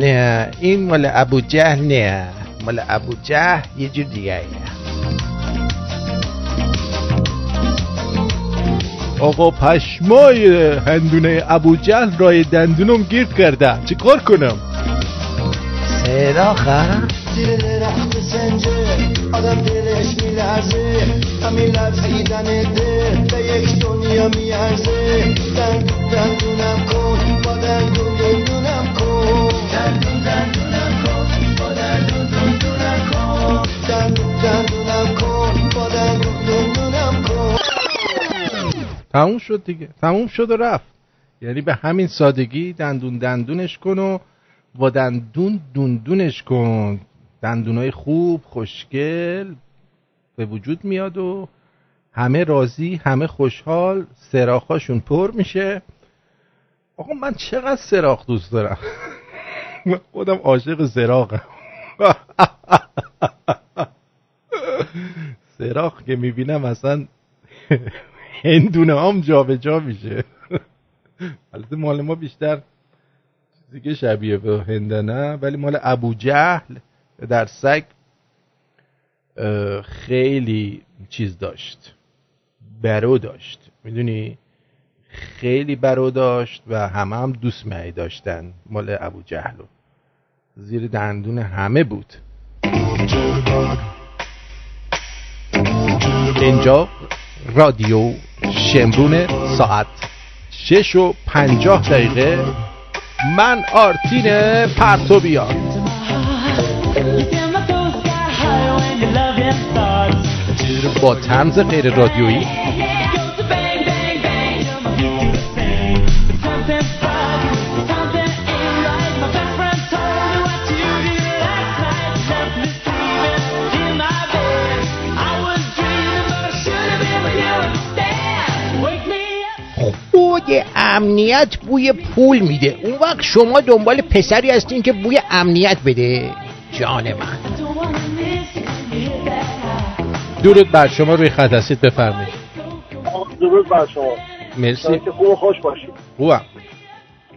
نه این مال ابو جهل نه. مال ابو جهل یه جور دیگه آقا پشمای هندونه ابو جهل رای دندونم گیر کرده. چیکار کنم؟ سراخه زیر درخت سنجه آدم دلش میلرزه همین لرزیدن دل به یک دنیا میارزه دندون دندونم کن با دندون دندونم کن دندون دندونم کن با دندون دندونم کن دندون دندونم کن تموم شد دیگه. تموم شد و رفت. یعنی به همین سادگی دندون دندونش کن و با دندون دوندونش کن. دندونای خوب خوشگل به وجود میاد و همه راضی همه خوشحال سراخاشون پر میشه. آقا من چقدر سراخ دوست دارم؟ من خودم عاشق سراخم سراخ که می‌بینم اصلا هندونه هم جا به جا میشه. البته مال ما بیشتر دیگه شبیه به هندونه ولی مال ابو جهل در سگ خیلی چیز داشت. برو داشت. می‌دونی؟ خیلی برو داشت و همه هم دوست می داشتن مال ابو جهلو زیر دندون همه بود. اینجا رادیو شمرون ساعت شش و پنجاه دقیقه. من آرتین پرتوبیان با تنز غیر رادیویی. بوی امنیت بوی پول میده. اون وقت شما دنبال پسری هستین که بوی امنیت بده. جان من. درود بر شما روی خط هستید بفرمایید. درود بر شما. مرسی. که خوب خوش باشید. خوبم.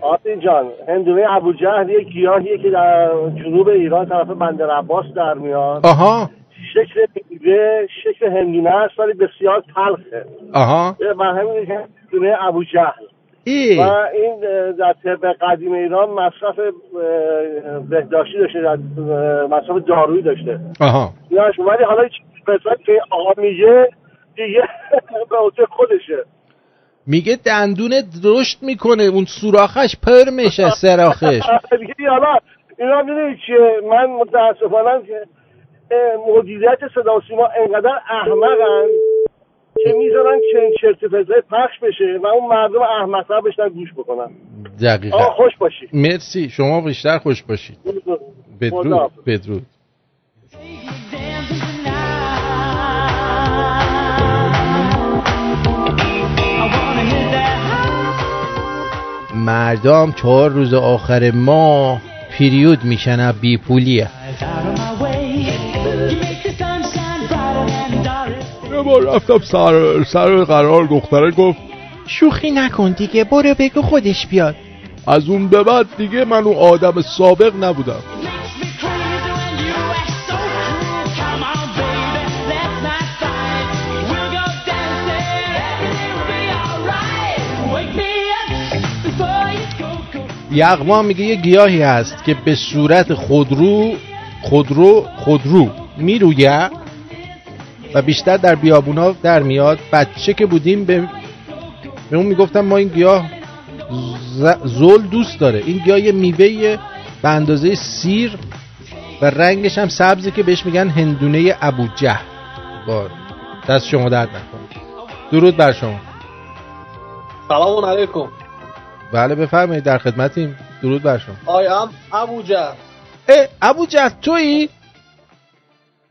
آرتین جان هندونه ابو جهل یک گیاهیه که در جنوب ایران طرف بندر عباس در میاد. آها. شکل میوه شکل هندونه است ولی بسیار تلخه. آها. و همین که هندونه ابو جهل. ای. و این در طب قدیم ایران مصرف بهداشتی داشته در مصرف دارویی داشته. آها. ولی حالا قسمت که آقا میگه دیگه به عهده خودشه. میگه دندونت رشد می‌کنه اون سوراخش پر میشه سراخش. دیگه حالا اینا می‌دونی چیه؟ من متاسفانه که مدیریت صدا سیما انقدر احمقن که می‌ذارن چنین چرت پخش بشه و اون مردم احمق‌تر بشنن گوش بکنن. دقیقا. خوش باشی مرسی. شما بیشتر خوش باشید. بدرود. بدرود. مردم چهار روز آخر ماه پیریود میشن بی پولیه بار رفتم سر, سر قرار دختره گفت شوخی نکن دیگه برو بگو خودش بیاد. از اون به بعد دیگه من اون آدم سابق نبودم. یغما میگه یه گیاهی هست که به صورت خودرو خودرو خودرو میرویه و بیشتر در بیابونا در میاد. بچه که بودیم به, به اون می‌گفتم ما این گیاه ز- زل دوست داره. این گیاه یه میوه به اندازه سیر و رنگش هم سبزی که بهش میگن هندونه ابوجه بار. دست شما درد نکن درود بر شما. سلام علیکم. بله بفرمایید در خدمتیم. درود بر شما. I am Abu Jahl. اه ابوجه تویی؟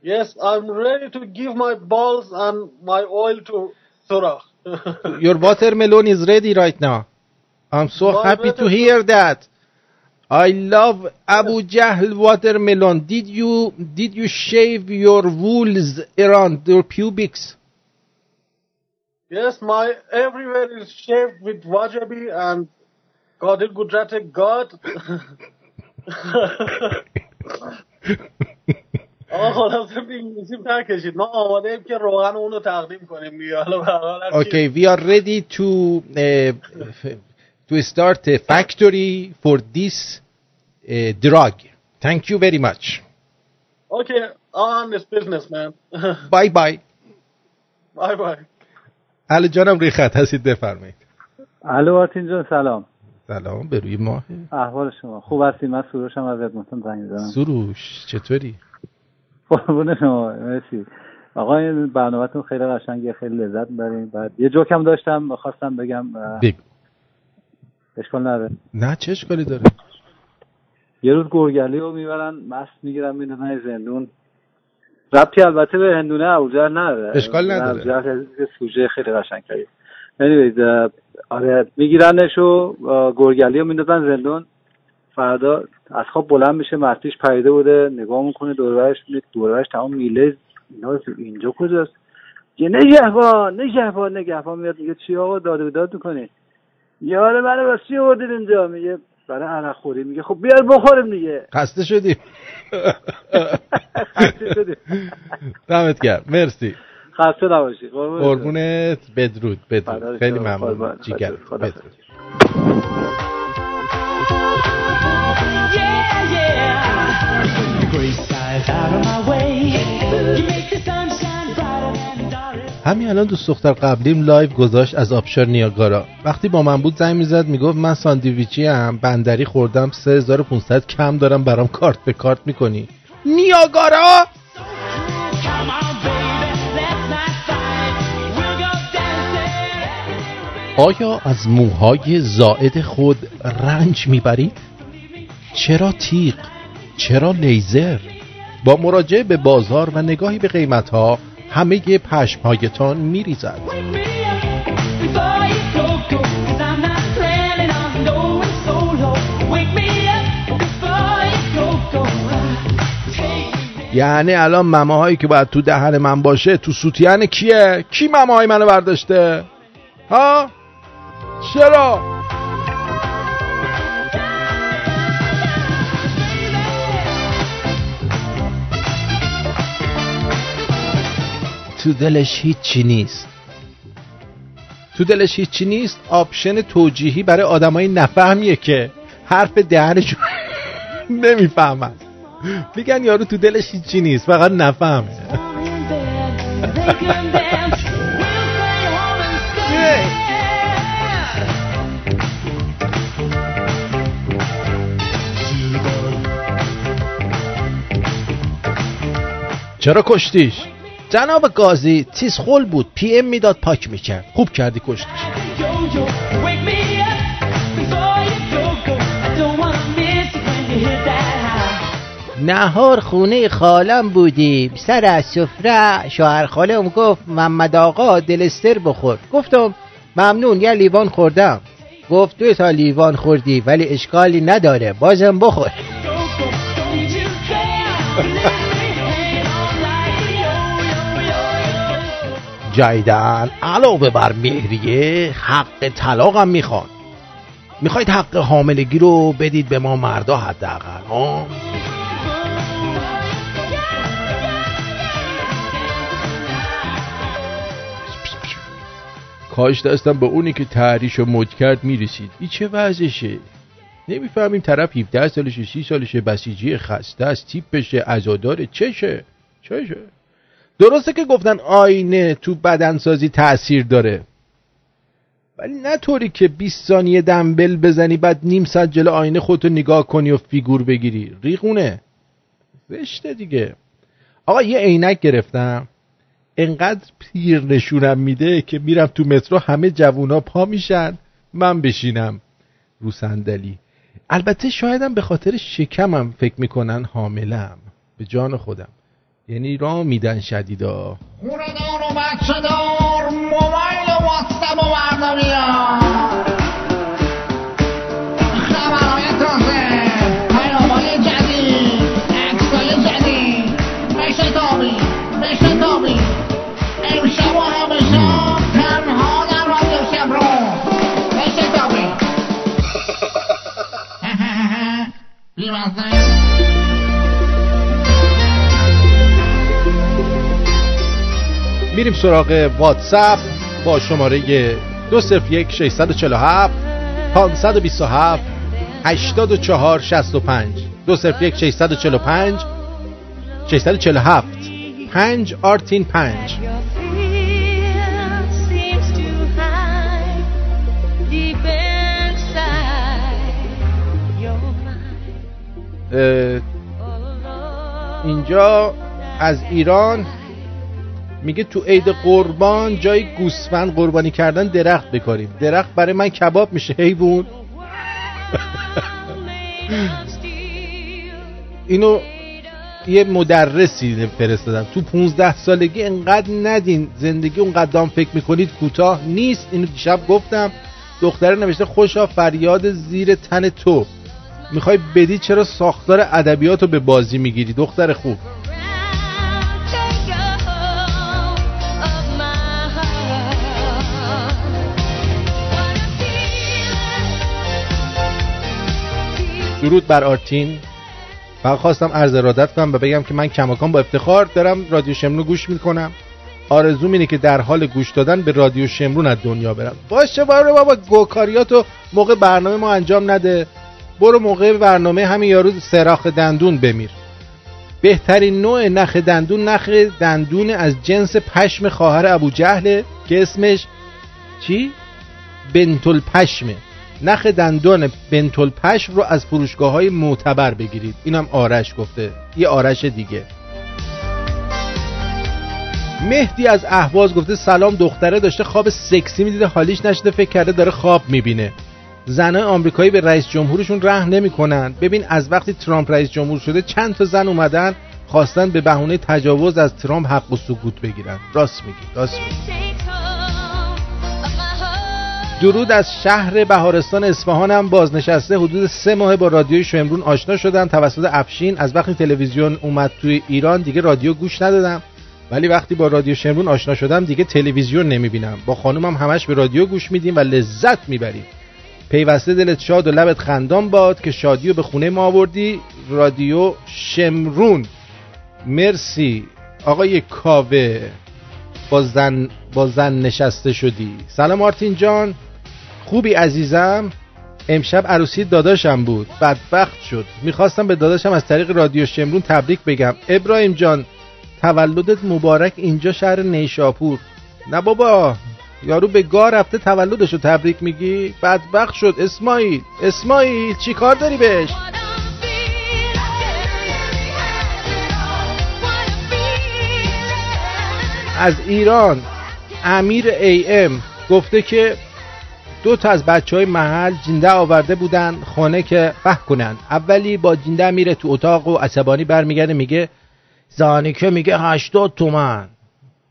Yes, I'm ready to give my balls and my oil to Surah. Your watermelon is ready right now. I'm so My happy to hear that. I love Abu Jahl watermelon. Did you did you shave your wools around your pubics? yes, my everywhere is shaved with wajabi and Qadir Gujarati God. آقا خلاصه انگلیسی نکشید ما آماده ایم که روغن اونو تقدیم کنیم دیگه حالا we are ready to uh, to start a factory for this uh, drug. Thank you very much. Okay, on this business man. Bye bye. bye bye. علی جانم روی خط هستید بفرمایید. الو آرتین جان سلام سلام به روی ماه احوال شما خوب هستی من سروشم از ادمونتون زنگ می‌زنم سروش چطوری؟ قربون شما مرسی. آقا این برنامهتون خیلی قشنگه خیلی لذت می‌بریم بعد یه جوکم داشتم خواستم بگم بگو. اشکال نداره. نه چه اشکالی داره؟ یه روز گرگلی رو می‌برن مست می‌گیرن می‌دونن زندون. ربطی البته به هندونه ابوجهل نداره. اشکال نداره. سوژه خیلی anyways اه، آره میگیرنش و گرگلی رو میندازن زندون. فردا از خواب بلند میشه مستیش پریده بوده نگاه می‌کنه دوربرش دوربرش تمام میله اینا اینجا کجاست؟ یه نگهبان نگهبان نگهبان میاد میگه چی آقا؟ داد و بیداد می‌کنی. یه حالا منو بس چی آوردید اینجا؟ میگه برای عرق خوری. میگه خب بیار بخوریم دیگه. خسته شدیم. خسته شدیم. دمت گرم. مرسی. خسته نباشی. قربونت. بدرود بدرود. خیلی. ممنون. جیگر. بدرود. همین الان دوست دختر قبلیم لایو گذاشت از آبشار نیاگارا. وقتی با من بود زنگ می‌زد می‌گفت من ساندویچی هم بندری خوردم 3500 کم دارم برام کارت به کارت می‌کنی. نیاگارا! آیا از موهای زائد خود رنج می‌برید؟ چرا تیغ چرا لیزر با مراجعه به بازار و نگاهی به قیمت ها همه پشمهایتان میریزد یعنی الان مماهایی که باید تو دهن من باشه تو سوتیان کیه؟ کی مماهای منو برداشته؟ ها؟ چرا؟ تو دلش هیچی نیست. تو دلش هیچی نیست آپشن توجیهی برای آدمای نفهمیه که حرف دهنشون نمی‌فهمن. میگن یارو تو دلش هیچی نیست فقط نفهمه. چرا کشتیش؟ جناب قاضی تیز خول بود پی ام می‌داد پاک می‌کرد. خوب کردی کشتیش نهار خونه خالم بودیم سر از سفره شوهر خالم گفت محمد آقا دلستر بخور. گفتم ممنون یه لیوان خوردم. گفت دو تا لیوان خوردی ولی اشکالی نداره بازم بخور. جایدن. علاوه بر مهریه حق طلاقم می‌خواد. می‌خواید حق حاملگی رو بدید به ما مردا حداقل ها؟ کاش دستم به اونی که تحریش و مد کرد می‌رسید. این چه وضعشه؟ نمی‌فهمیم طرف 17 سالشه 30 سالشه بسیجی خسته است تیپشه عزاداره چشه؟ چشه؟ درسته که گفتن آینه تو بدنسازی تاثیر داره. ولی نه طوری که 20 ثانیه دنبل بزنی بعد نیم ساعت جلو آینه خودتو نگاه کنی و فیگور بگیری. ریغونه. زشته دیگه. آقا یه عینک گرفتم. انقدر پیر نشونم میده که میرم تو مترو همه جوونا پا میشن. من بشینم رو صندلی. البته شایدم به خاطر شکمم فکر می‌کنن حاملم. به جان خودم. یعنی را میدن شدیدا. خوردار و بچه دار موبایل و واتساپ و برداریا خبرهای میریم سراغ واتساپ با شماره 201 647 527 84 65 201 645 647 5 آرتین 5 اینجا از ایران میگه تو عید قربان جای گوسفند قربانی کردن درخت بکاریم. درخت برای من کباب میشه حیوان. اینو یه مدرسی فرستادم. تو 15 سالگی انقدر ندین زندگی اون قدام فکر می‌کنید کوتاه نیست. اینو دیشب گفتم. دختره نوشته خوشا فریاد زیر تن تو. می‌خوای بدی چرا ساختار ادبیات رو به بازی می‌گیری؟ دختر خوب. درود بر آرتین. فقط خواستم عرض ارادت کنم و بگم که من کماکان با افتخار دارم رادیو شمرون گوش می‌کنم. آرزوم اینه که در حال گوش دادن به رادیو شمرون از دنیا برم. باشه برو بابا گوکاریاتو موقع برنامه ما انجام نده. برو موقع برنامه همین یارو سراخ دندون بمیر. بهترین نوع نخ دندون نخ دندون از جنس پشم خواهر ابو جهله که اسمش چی؟ بنتل پشمه نخ دندان بنتل پشم رو از فروشگاه های معتبر بگیرید. اینم آرش گفته. یه آرش دیگه. مهدی از اهواز گفته سلام دختره داشته خواب سکسی می‌دیده حالیش نشده فکر کرده داره خواب می‌بینه. زنای آمریکایی به رئیس جمهورشون رحم نمی‌کنن. ببین از وقتی ترامپ رئیس جمهور شده چند تا زن اومدن خواستن به بهونه تجاوز از ترامپ حق و سکوت بگیرن. راست میگی راست میگی. درود از شهر بهارستان اصفهانم بازنشسته. حدود سه ماه با رادیوی شمرون آشنا شدم. توسط افشین از وقتی تلویزیون اومد توی ایران دیگه رادیو گوش ندادم. ولی وقتی با رادیو شمرون آشنا شدم دیگه تلویزیون نمی‌بینم. با خانومم همش به رادیو گوش میدیم و لذت می‌بریم. پیوسته دلت شاد و لبت خندان باد که شادی رو به خونه ما آوردی. رادیو شمرون. مرسی. آقای کاوه با زن, با زن نشسته شدی. سلام مارتین جان. خوبی عزیزم. امشب عروسی داداشم بود. بدبخت شد. می‌خواستم به داداشم از طریق رادیو شمرون تبریک بگم. ابراهیم جان تولدت مبارک اینجا شهر نیشاپور. نه بابا یارو به گار رفته تولدش رو تبریک میگی؟ بدبخت شد. اسماعیل اسماعیل چی کار داری بهش؟ از ایران امیر ای ام گفته که دو تا از بچه های محل جنده آورده بودن خانه که به کنن اولی با جنده میره تو اتاق و عصبانی برمیگرده میگه زانیکه میگه هشتاد تومن.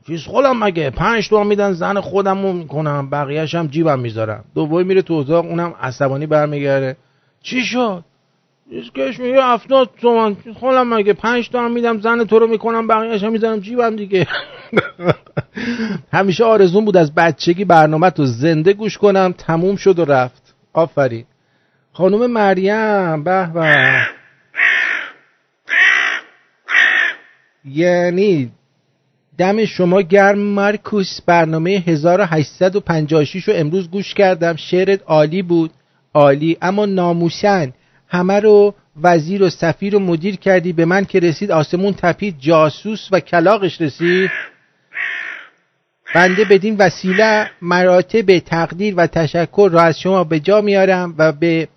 چیز خودم مگه پنج تومن میدن؟ زن خودمو می‌کنم بقیهش هم جیبم می‌ذارم. دومی میره تو اتاق اونم عصبانی برمیگرده. چی شد؟ کش میگه هفتاد تومن خودم مگه پنج تومن میدم زن تو رو می‌کنم بقیهش هم می‌ذارم جیبم دیگه. همیشه آرزون بود از بچگی برنامه تو زنده گوش کنم. تموم شد و رفت. آفرین. خانم مریم به به. یعنی دم شما گرم مارکوس. برنامه 1856 رو امروز گوش کردم. شعرت عالی بود. عالی اما ناموسن. همه رو وزیر و سفیر و مدیر کردی به من که رسید آسمون تپید جاسوس و کلاقش رسید. بنده بدین وسیله مراتب تقدیر و تشکر را از شما به جا میارم و به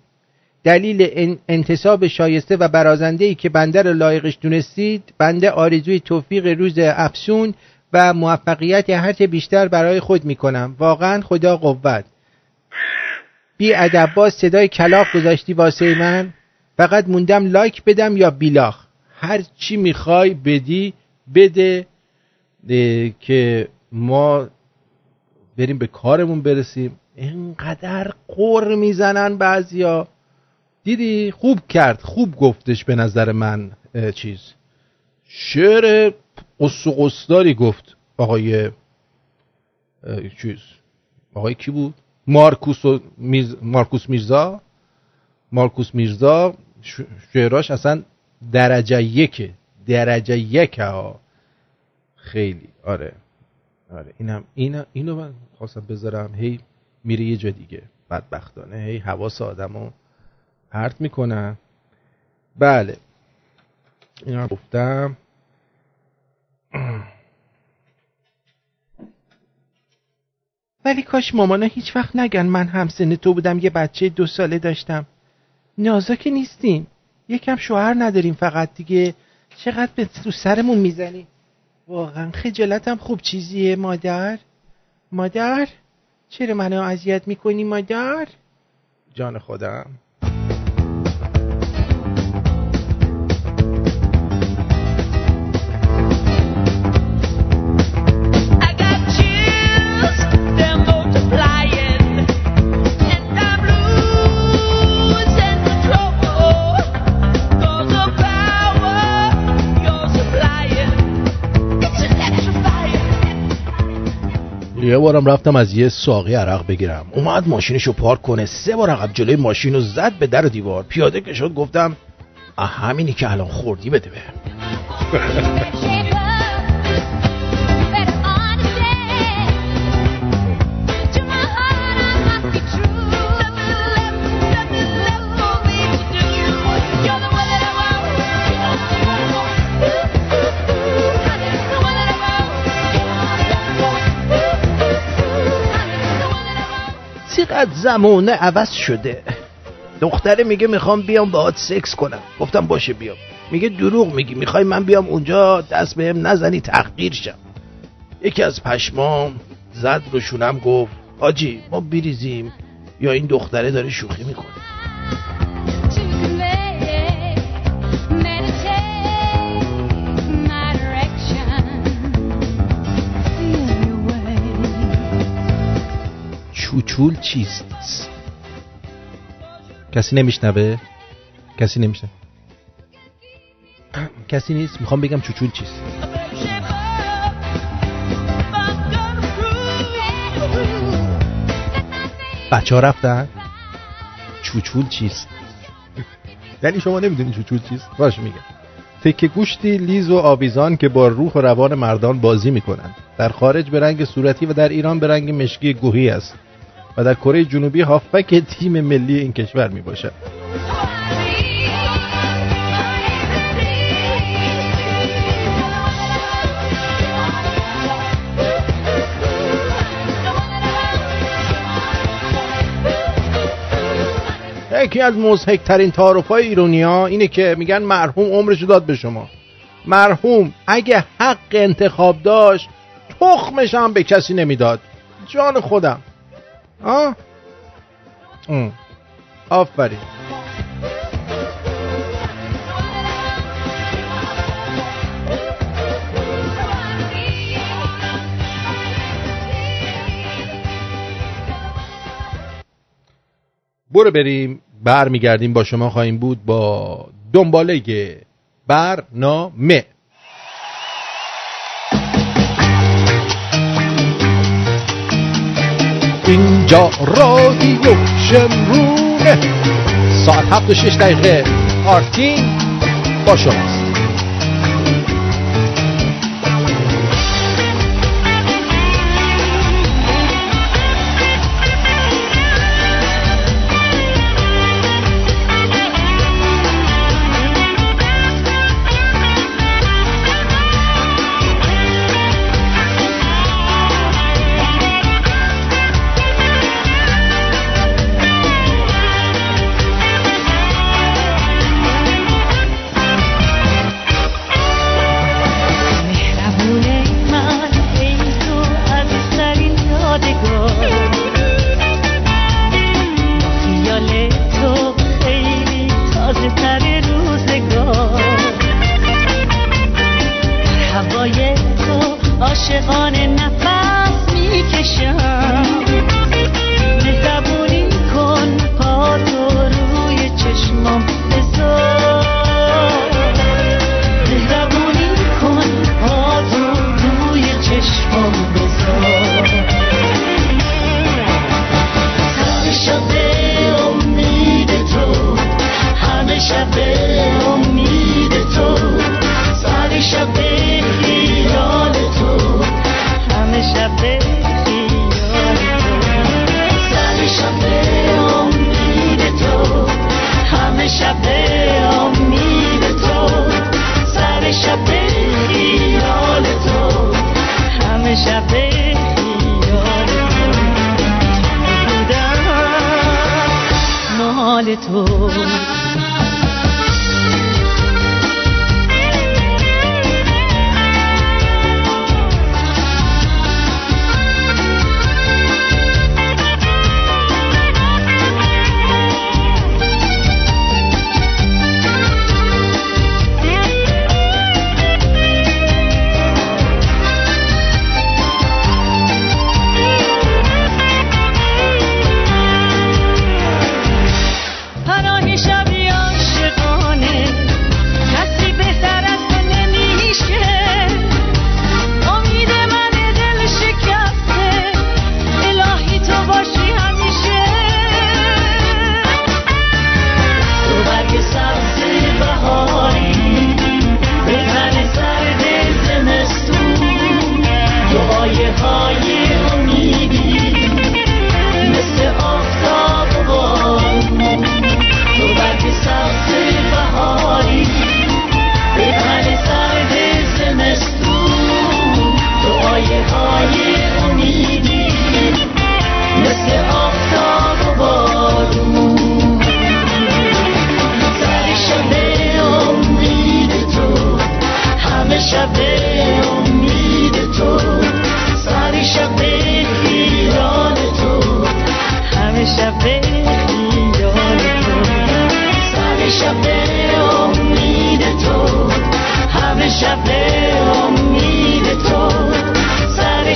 دلیل انتصاب شایسته و برازنده ای که بنده را لایقش دونستید بنده آرزوی توفیق روز افسون و موفقیت هرچه بیشتر برای خود می‌کنم. واقعا خدا قوت. بی ادب باز صدای کلاق گذاشتی واسه من فقط موندم لایک بدم یا بیلاخ هر چی می‌خوای بدی بده که ما بریم به کارمون برسیم. اینقدر قر می‌زنن بعضیا. دیدی؟ خوب کرد خوب گفتش به نظر من چیز. شعر قصداری گفت آقای چیز. آقای کی بود؟ مارکوس, و مارکوس میرزا مارکوس میرزا شعراش اصلا درجه یکه درجه یک ها. خیلی. آره. آره. اینم اینا اینو من خواستم بذارم. هی میره یه جا دیگه. بدبختانه. هی حواس آدمو پرت می‌کنن بله. اینا گفتم. ولی کاش مامانا هیچ وقت نگن من همسن تو بودم یه بچه دو ساله داشتم. نازا که نیستیم. یکم شوهر نداریم فقط دیگه. چقدر به تو سرمون می‌زنی؟ واقعا خجالتم خوب چیزیه مادر. مادر؟ چرا منو اذیت می‌کنی مادر؟ جان خودم. یه بارم رفتم از یه ساقی عرق بگیرم. اومد ماشینشو پارک کنه. سه بار عقب جلوی ماشین رو زد به در دیوار. پیاده که شد گفتم همینی که الان خوردی بده به. چقدر زمانه عوض شده. دختره میگه می‌خوام بیام باهات سکس کنم. گفتم باشه بیام. میگه دروغ میگی. می‌خوای من بیام اونجا دست بهم نزنی تحقیر شم. یکی از پشمام زد رو شونم گفت آجی ما بریزیم یا این دختره داره شوخی می‌کنه. چوچول چیست؟ کسی نمیشنوه؟ کسی نمیشنوه؟ کسی نیست؟ می‌خوام بگم چوچول چیست؟ بچه ها رفتن؟ چوچول چیست؟ یعنی شما نمی‌دونی چوچول چیست؟ باش میگم. تکه گوشتی لیز و آویزان که با روح و روان مردان بازی می‌کنند. در خارج به رنگ صورتی و در ایران به رنگ مشکی گوهی است. و در کره جنوبی هافبک تیم ملی این کشور می باشد. یکی از مزهک ترین تعارف های ایرونی ها اینه که میگن مرحوم عمرشو داد به شما. مرحوم اگه حق انتخاب داشت تخمش هم به کسی نمی‌داد. جان خودم. آه آفرین. برو بریم. برمیگردیم. با شما خواهیم بود با دنباله برنامه. اینجا رادیو شمرونه ساعت هفت و شش دقیقه. آرتین با شماست.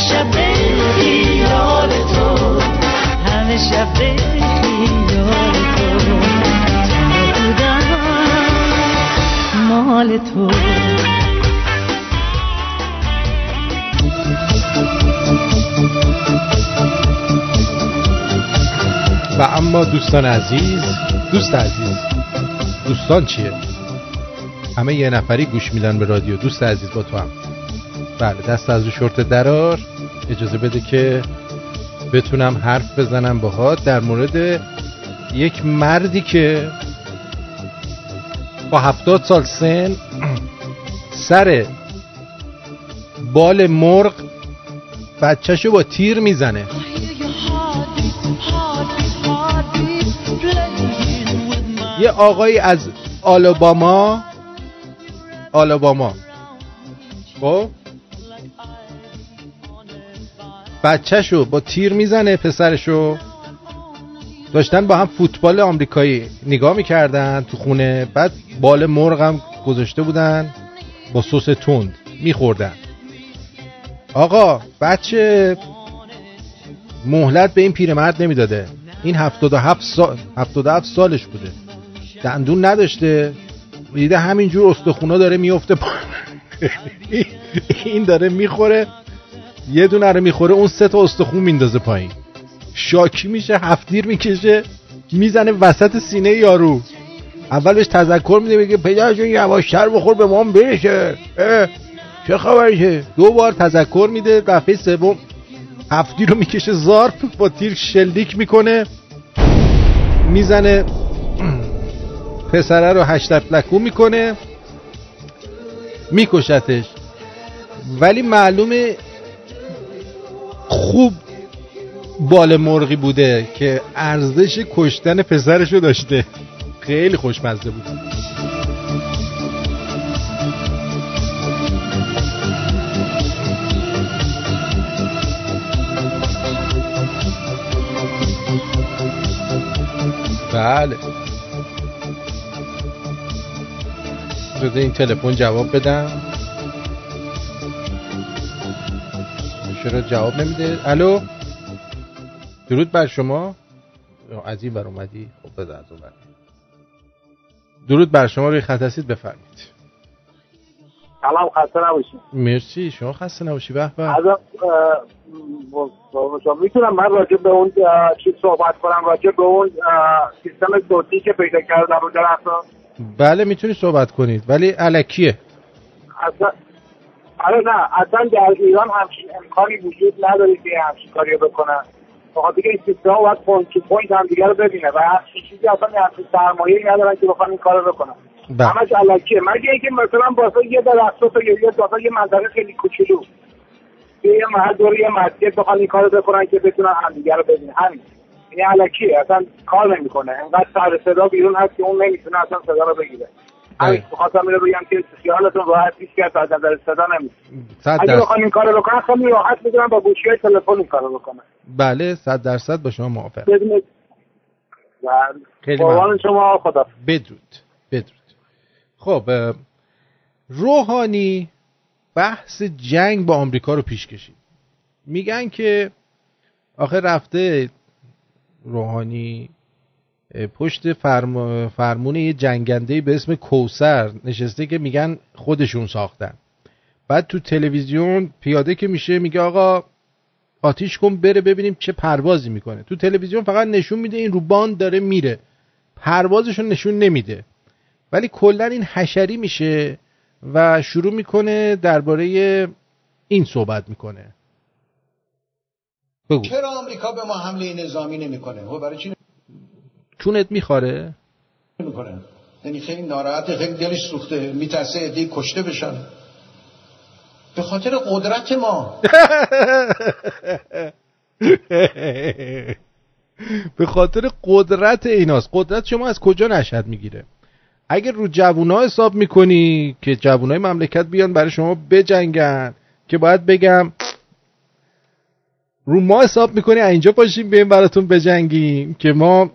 شب تو شب تو. مال تو. و اما دوستان عزیز دوست عزیز دوستان چیه؟ همه یه نفری گوش میدن به رادیو. دوست عزیز با تو هم. بله دست از رو شورت درار. اجازه بده که بتونم حرف بزنم باهات در مورد یک مردی که با هفتاد سال سن سر بال مرغ بچهشو با تیر می‌زنه. یه آقایی از آلاباما آلاباما. خب؟ بچهشو با تیر می‌زنه پسرشو. داشتن با هم فوتبال آمریکایی نگاه می‌کردن تو خونه بعد بال مرغ هم گذاشته بودن با سس تند میخوردن. آقا بچه مهلت به این پیرمرد نمی‌داده. این 77 سال 77 سالش بوده. دندون نداشته. دیده همینجور استخونا داره میفته این داره می‌خوره. یه دونه رو می‌خوره اون سه تا استخون میندازه پایین. شاکی میشه هفتیر می‌کشه می‌زنه وسط سینه یارو. اول بهش تذکر میده میگه پدر جون یواشتر بخور به ما برشه چه خبرشه دو بار تذکر میده دفعه سوم هفتی رو می‌کشه زارپ با تیر شلیک می‌کنه. می‌زنه پسره رو هشتت لکو می‌کنه. میکشتش. ولی معلومه خوب بال مرغی بوده که ارزش کشتن پسرشو داشته. خیلی خوشمزه بود. بله. بده این تلفن جواب بدم. چرا جواب نمیده؟ الو؟ درود بر شما. از این بر اومدی؟ خب بده از بر درود بر شما روی خط هستید بفرمید سلام خسته نباشید. مرسی. شما خسته نباشی. به به. می‌تونم من راجع به اون چیز صحبت کنم. راجع به اون سیستم صوتی که پیدا کردم رو درخت بله می‌تونی صحبت کنید. ولی الکیه. اصلا آره نه اصلا در ایران همچین امکانی وجود نداره که همچین کاری رو بکنن. فقط دیگه این سیستم باید point to point هم دیگه رو ببینه و همچین چیزی اصلا همچین سرمایه ندارن که بخوان این کار رو بکنن. بله. همش الکیه مگه اینکه مثلا واسه یه درخت یا یه واسه یه منطقه خیلی کوچولو یه محل دور یه مسجد بخوان این کارو بکنن که بتونن همدیگه رو ببینن. همین. این علکیه اصلا کار نمی‌کنه. انقدر سر صدا بیرون هست که اون نمی‌تونه اصلا صدا رو بگیره. همین خواستم اینو بگم که خیالتون راحت پیش کرد از نظر صدا نمی‌تونه اگه بخوان این کارو بکنن خیلی راحت می‌تونن با گوشی های تلفن این کارو بکنن بله صد درصد با شما موافقم. بدونید. خیلی قربان شما خدا. بدرود بدرود. خب روحانی بحث جنگ با آمریکا رو پیش کشید. میگن که آخه رفته روحانی پشت فرم... فرمون یه جنگنده به اسم کوسر نشسته که میگن خودشون ساختن. بعد تو تلویزیون پیاده که میشه میگه آقا آتیش کن بره ببینیم چه پروازی می‌کنه. تو تلویزیون فقط نشون میده این رو باند داره میره. پروازشون نشون نمیده. ولی کلا این حشری میشه و شروع می‌کنه درباره این صحبت می‌کنه. بگو. چرا آمریکا به ما حمله نظامی نمی‌کنه؟ خب برای چی چونت می‌خوره؟ نمی‌کنه یعنی خیلی ناراحته خیلی دلش سوخته. میترسه ادی کشته بشن. به خاطر قدرت ما. به خاطر قدرت ایناست. قدرت شما از کجا نشد می‌گیره؟ اگر رو جوونا حساب می‌کنی که جوونای مملکت بیان برای شما بجنگن که باید بگم رو ما حساب می‌کنی اینجا پاشیم بیایم براتون بجنگیم که ما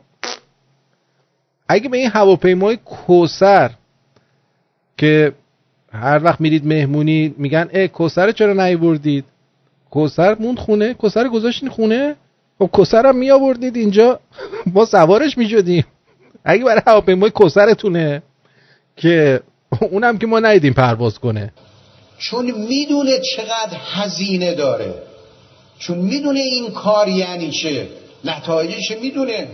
اگه به این هواپیمای کوسر که هر وقت میرید مهمونی میگن اه کوسر چرا نیوردید کوسر موند خونه کوسر گذاشتین خونه؟ خب کسرم می آوردید اینجا ما سوارش می شدیم اگه برای هواپیمای کسرتونه که اونم که ما ندیدیم پرواز کنه. چون می‌دونه چقدر هزینه داره. چون می‌دونه این کار یعنی چه. نتایجش می‌دونه.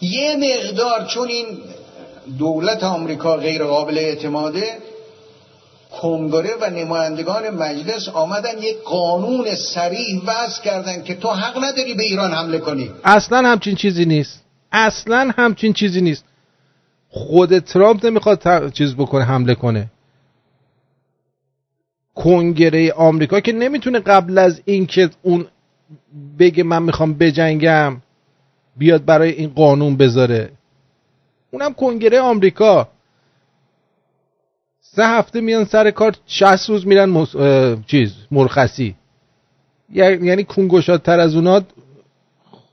یه مقدار چون این دولت آمریکا غیر قابل اعتماده کنگره و نمایندگان مجلس آمدن یک قانون سریع وضع کردن که تو حق نداری به ایران حمله کنی. اصلا همچین چیزی نیست. اصلا همچین چیزی نیست. خود ترامپ نمی‌خواد چیز بکنه حمله کنه. کنگره آمریکا که نمی‌تونه قبل از اینکه اون بگه من می‌خوام بجنگم بیاد برای این قانون بذاره. اونم کنگره آمریکا. سه هفته میان سر کار 60 روز میرن مس... چیز مرخصی. یعنی کنگوشاتر از اونا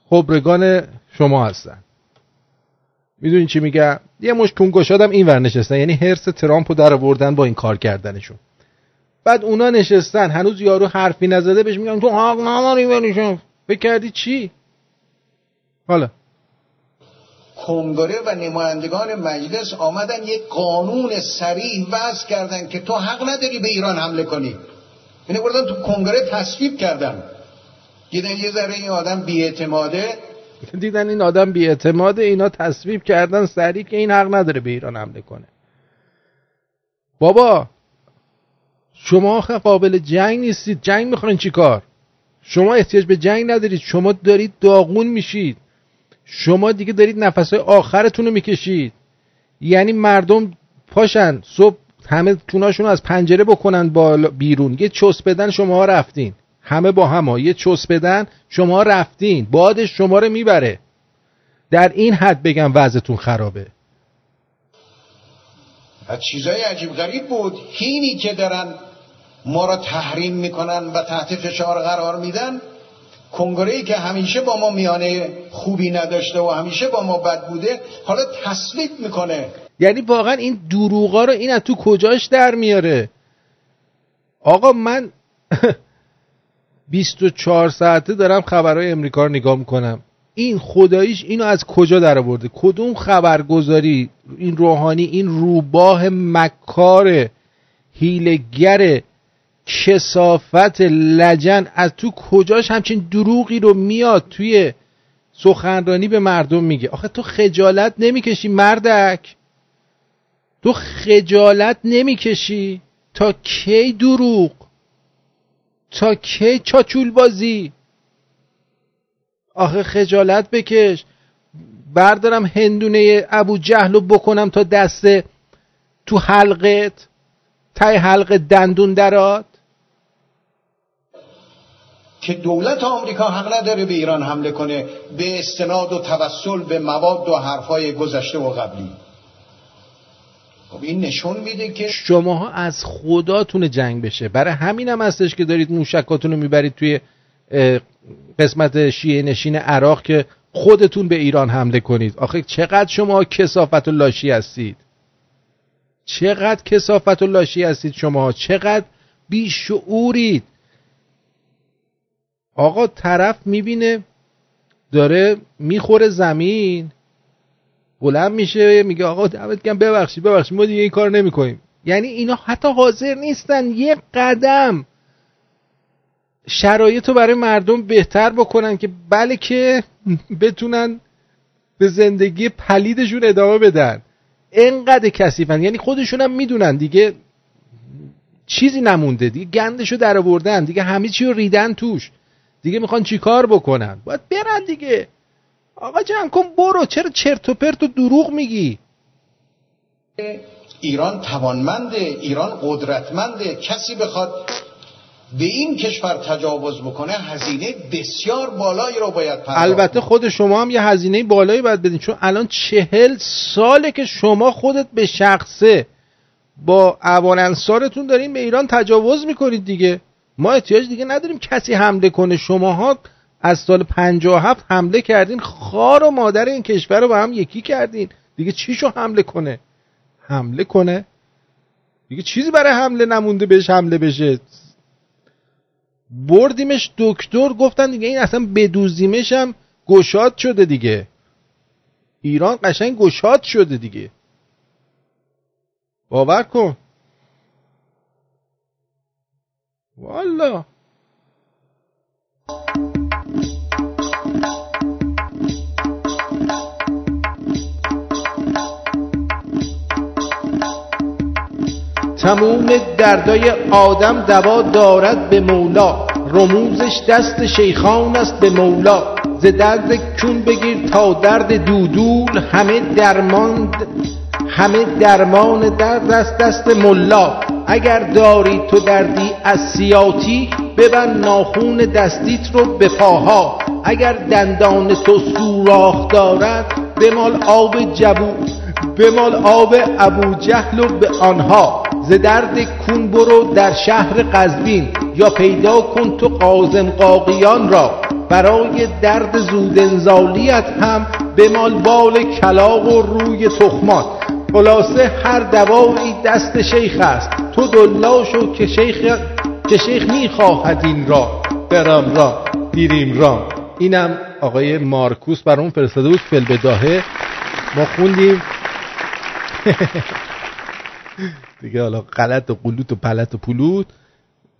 خبرگان شما هستن. می‌دونی چی میگه یه مش کنگوشادم این ور نشستن یعنی هرس ترامپو در آوردن با این کار کردنشون. بعد اونا نشستن هنوز یارو حرفی نزده بهش میگن تو حق نداری بریشم فکر کردی چی؟ حالا. کنگره و نمایندگان مجلس آمدن یک قانون سریع وضع کردن که تو حق نداری به ایران حمله کنی. یعنی بردن تو کنگره تصویب کردن. دیدن یه ذره این آدم بیاعتماده. دیدن این آدم بیاعتماده اینا تصویب کردن سریع که این حق نداره به ایران حمله کنه. بابا شما قابل جنگ نیستید. جنگ می‌خواین چیکار شما احتیاج به جنگ ندارید. شما دارید داغون میشید. شما دیگه دارید نفسهای آخرتون رو می‌کشید. یعنی مردم پاشن صبح همه توناشون از پنجره بکنن با بیرون. یه چوس بدن شما رفتین. همه با هم یه چوس بدن شما رفتین. بادش شما رو می‌بره. در این حد بگم وضعتون خرابه. از چیزای عجیب غریب بود. هینی که دارن ما را تحریم می‌کنن و تحت فشار قرار میدن. کنگره ای که همیشه با ما میانه خوبی نداشته و همیشه با ما بد بوده حالا تصویب می‌کنه. یعنی واقعا این دروغا رو این از تو کجاش در میاره؟ آقا من 24 ساعته دارم خبرهای امریکا رو نگاه می‌کنم. این خداییش اینو از کجا در آورده؟ کدوم خبرگزاری؟ این روحانی این روباه مکار هیلگر کسافت لجن. از تو کجاش همچین دروغی رو میاد توی سخنرانی به مردم میگه؟ آخه تو خجالت نمی‌کشی مردک. تو خجالت نمی‌کشی. تا کی دروغ؟ تا کی چاچول بازی؟ آخه خجالت بکش. بردارم هندونه ابو جهل بکنم تا دسته تو حلقت. تای حلق دندون درات. که دولت آمریکا حق نداره به ایران حمله کنه به استناد و توسل به مواد و حرفای گذشته و قبلی. خب این نشون میده که شماها از خداتون جنگ بشه. برای همین هم هستش که دارید موشکاتون رو می‌برید توی قسمت شیعه نشین عراق که خودتون به ایران حمله کنید. آخه چقدر شما کسافت و لاشی هستید؟ چقدر کسافت و لاشی هستید شما چقدر بیشعورید؟ آقا طرف می‌بینه داره می‌خوره زمین بلند میشه میگه آقا دمت گرم ببخشید ببخشید ما دیگه این کار نمی‌کنیم. یعنی اینا حتی حاضر نیستن یه قدم شرایط رو برای مردم بهتر بکنن که بله که بتونن به زندگی پلیدشون ادامه بدن. انقدر کسیفن یعنی خودشون هم می‌دونن دیگه چیزی نمونده دیگه گندشو در آوردن دیگه همه چی رو ریدن توش. دیگه می‌خوان چیکار بکنن؟ باید برن دیگه. آقا جمع کن برو. چرا چرت و پرت و دروغ میگی؟ ایران توانمنده ایران قدرتمنده. کسی بخواد به این کشور تجاوز بکنه هزینه بسیار بالایی رو باید پرداخت البته خود شما هم یه هزینه بالایی باید بدین چون الان چهل ساله که شما خودت به شخصه با اوان انصارتون دارین به ایران تجاوز می‌کنید دیگه. ما احتیاج دیگه نداریم کسی حمله کنه. شماها از سال 57 حمله کردین. خار و مادر این کشور رو با هم یکی کردین. دیگه چیشو حمله کنه؟ حمله کنه؟ دیگه چیزی برای حمله نمونده بهش حمله بشه. بردیمش دکتر گفتن دیگه این اصلا بدوزیمش هم گشاد شده دیگه. ایران قشنگ گشاد شده دیگه. باور کن. والا تموم دردای آدم دوا دارد به مولا. رموزش دست شیخان است به مولا. ز درد کون بگیر تا درد دودول. همه درمان همه درمان درد است دست ملا اگر داری تو دردی از سیاتی ببند ناخون دستیت رو به پاها. اگر دندان تو سوراخ دارد بمال آب جبو بمال آب ابو جهل و به آنها. ز درد کون برو در شهر قزوین یا پیدا کن تو قازم قاقیان را. برای درد زود انزالیت هم بمال بال کلاق و روی تخمان خلاصه هر دوایی دست شیخ است. تو دلا شو که شیخ که شیخ می‌خواهد این را. برام را. دیریم را. اینم آقای مارکوس برامون فرستاده بود فل بداهه. ما خوندیم. دیگه حالا غلط و قلوت و پلت و پلوت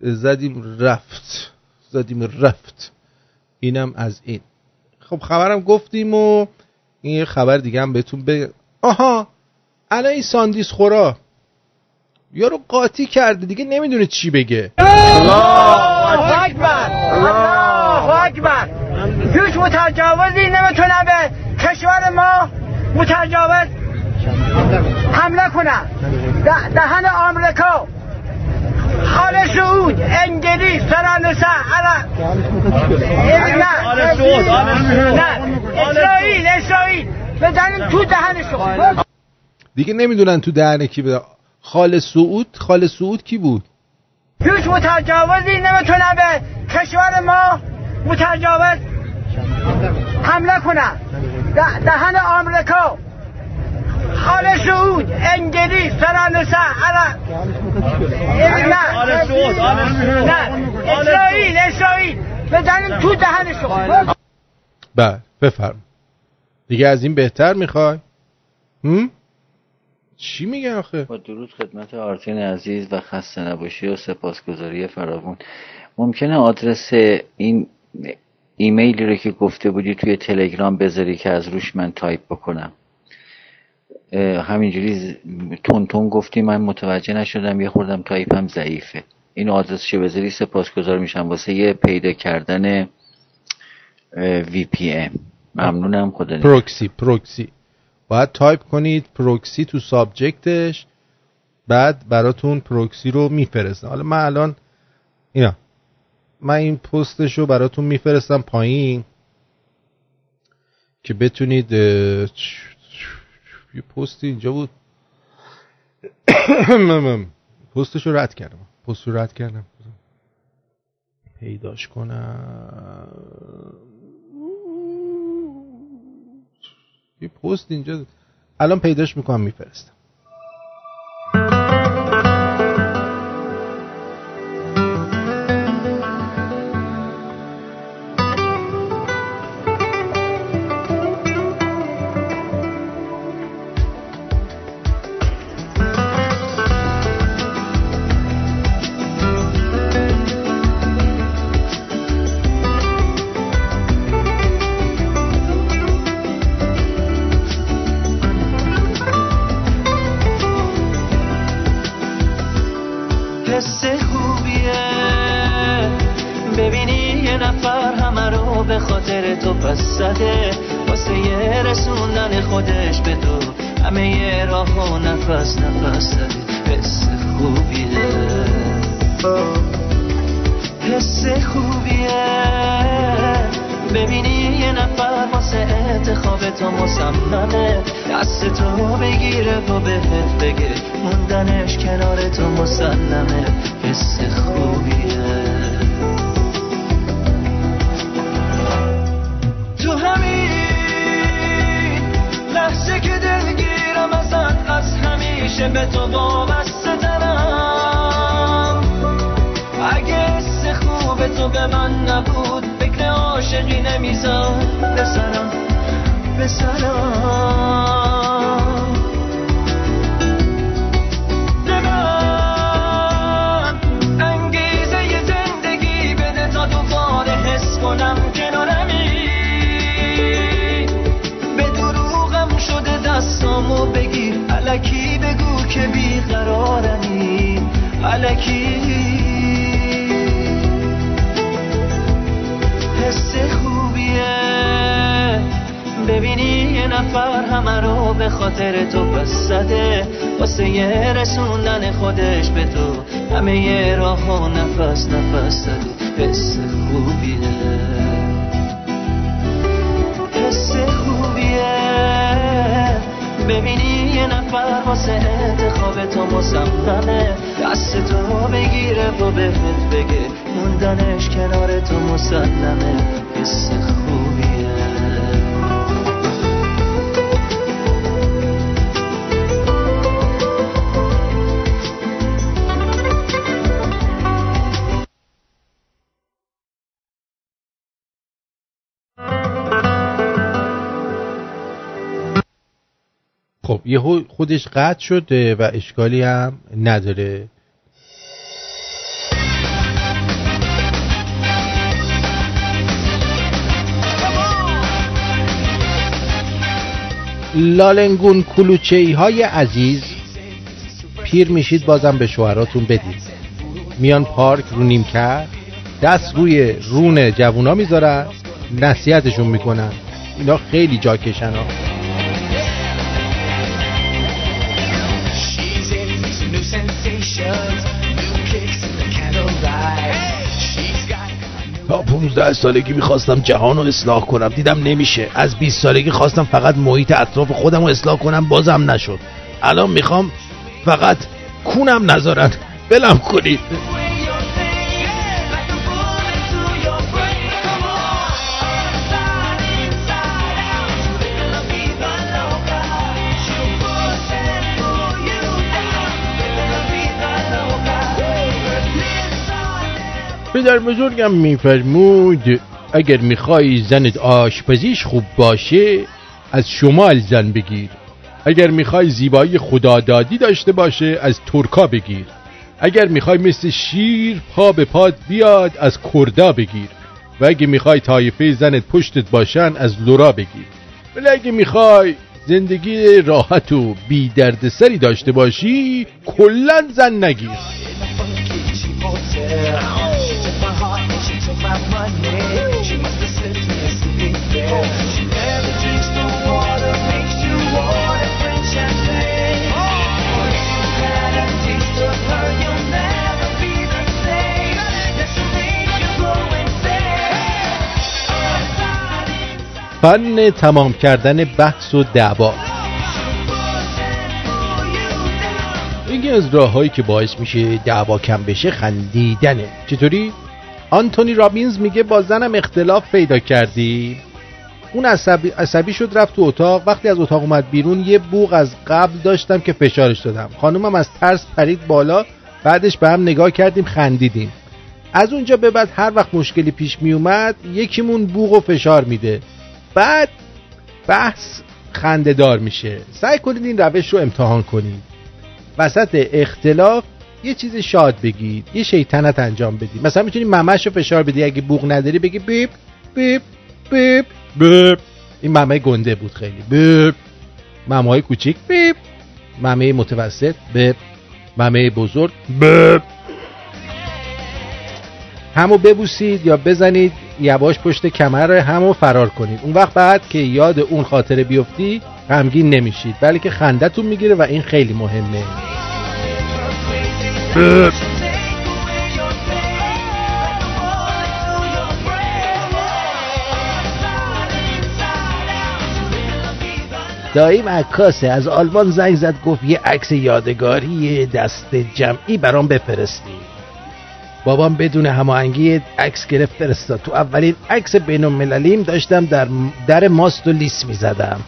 زدیم رفت. زدیم رفت. اینم از این. خب خبرم گفتیم و این خبر دیگه هم بهتون بگم. آها! الان این ساندیس خورا. یارو قاطی کرده دیگه نمی‌دونه چی بگه. الله اکبر. الله اکبر. هیچ متجاوزی نمی‌تونه به کشور ما متجاوز حمله کنه. دهن آمریکا. خال سعود انگلیس فرانسه عرب. نه اسرائیل اسرائیل. بدن تو دهنشون دیگه نمی‌دونن تو دهن کی بده خال سعود خال سعود کی بود؟ هیچ متجاوزی نمی‌تونه به کشور ما متجاوز حمله کنه دهن آمریکا. خال سعود انگلیس فرانسه عرب. نه اسرائیل اسرائیل. بدن تو دهنشون بله بفرم. دیگه از این بهتر می‌خوای؟ هم؟ چی میگه آخه؟ با درود خدمت آرتین عزیز و خسته نباشی و سپاسگزاری فراوون ممکنه آدرس این ایمیلی رو که گفته بودی توی تلگرام بذاری که از روش من تایپ بکنم. همینجوری تند تند گفتی من متوجه نشدم یه خوردم تایپم ضعیفه. این آدرسشو بذاری سپاسگزار میشم. واسه یه پیدا کردن VPN ممنونم خدا پروکسی پروکسی. باید تایپ کنید پروکسی تو subject ش بعد براتون پروکسی رو میفرستم. حالا من الان اینا من این پستش رو براتون میفرستم پایین که بتونید یه پستی اینجا بود. پستش رو رد کردم. پست رو رد کردم. پیداش کنم. یه پست اینجا. الان پیداش می‌کنم میفرستم. نفر همه رو به خاطر تو پس زده. واسه یه رسوندن خودش به تو. همه یه راه و نفس نفس زده حس خوبیه. حس خوبیه. ببینی یه نفر واسه انتخاب تو مصممه. دست تو بگیره و بهت بگه. موندنش کنار تو مسلمه حس خوبیه. خب یه خودش قطع شده و اشکالی هم نداره. لالنگون کلوچه های عزیز پیر میشید بازم به شوهراتون بدید. میان پارک رو نیمکر دست روی رون جوونا می‌ذارن نصیحتشون می‌کنن. اینا خیلی جاکشن ها. تا 15 سالگی می‌خواستم جهان رو اصلاح کنم. دیدم نمیشه. از 20 سالگی خواستم فقط محیط اطراف خودم رو اصلاح کنم بازم نشد. الان می‌خوام فقط کونم نذارن. بلم کنید. پدر بزرگم میفرمود اگر می‌خوای زنت آشپزیش خوب باشه از شمال زن بگیر. اگر می‌خوای زیبایی خدادادی داشته باشه از ترکا بگیر. اگر می‌خوای مثل شیر پا به پاد بیاد از کردا بگیر. و اگه می‌خوای طایفه زنت پشتت باشن از لورا بگیر. ولی اگه می‌خوای زندگی راحت و بی دردسری داشته باشی کلا زن نگیر. فن تمام کردن بحث و دعوا. ويگيز از راههایی که باعث میشه دعوا کم بشه خندیدنه. چطوری؟ آنتونی رابینز میگه با زنم اختلاف پیدا کردی. اون عصبی, عصبی شد رفت تو اتاق. وقتی از اتاق اومد بیرون یه بوغ از قبل داشتم که فشارش دادم. خانومم از ترس پرید بالا. بعدش به هم نگاه کردیم خندیدیم. از اونجا به بعد هر وقت مشکلی پیش می اومد یکیمون بوغ و فشار میده. بعد بحث خندهدار میشه. سعی کنید این روش رو امتحان کنید. وسط اختلاف یه چیز شاد بگید یه شیطنت انجام بدید. مثلا می‌تونی ممش رو فشار بدی اگه بوغ نداری بگی بیپ بیپ بیپ بیپ. این ممه گنده بود خیلی. بیپ. ممه های کوچیک بیپ. ممه متوسط بیپ. ممه بزرگ بیپ. همو ببوسید یا بزنید یواش پشت کمر همو فرار کنید. اون وقت بعد که یاد اون خاطره بیفتی غمگین نمیشید. بلکه خندتون می‌گیره و این خیلی مهمه. داییم عکاسه از آلمان زنگ زد گفت یه عکس یادگاری دست جمعی برام بفرستی. بابام بدون هماهنگی عکس گرفت فرستاد. تو اولین عکس بین داشتم در در ماست و لیس می‌زدم.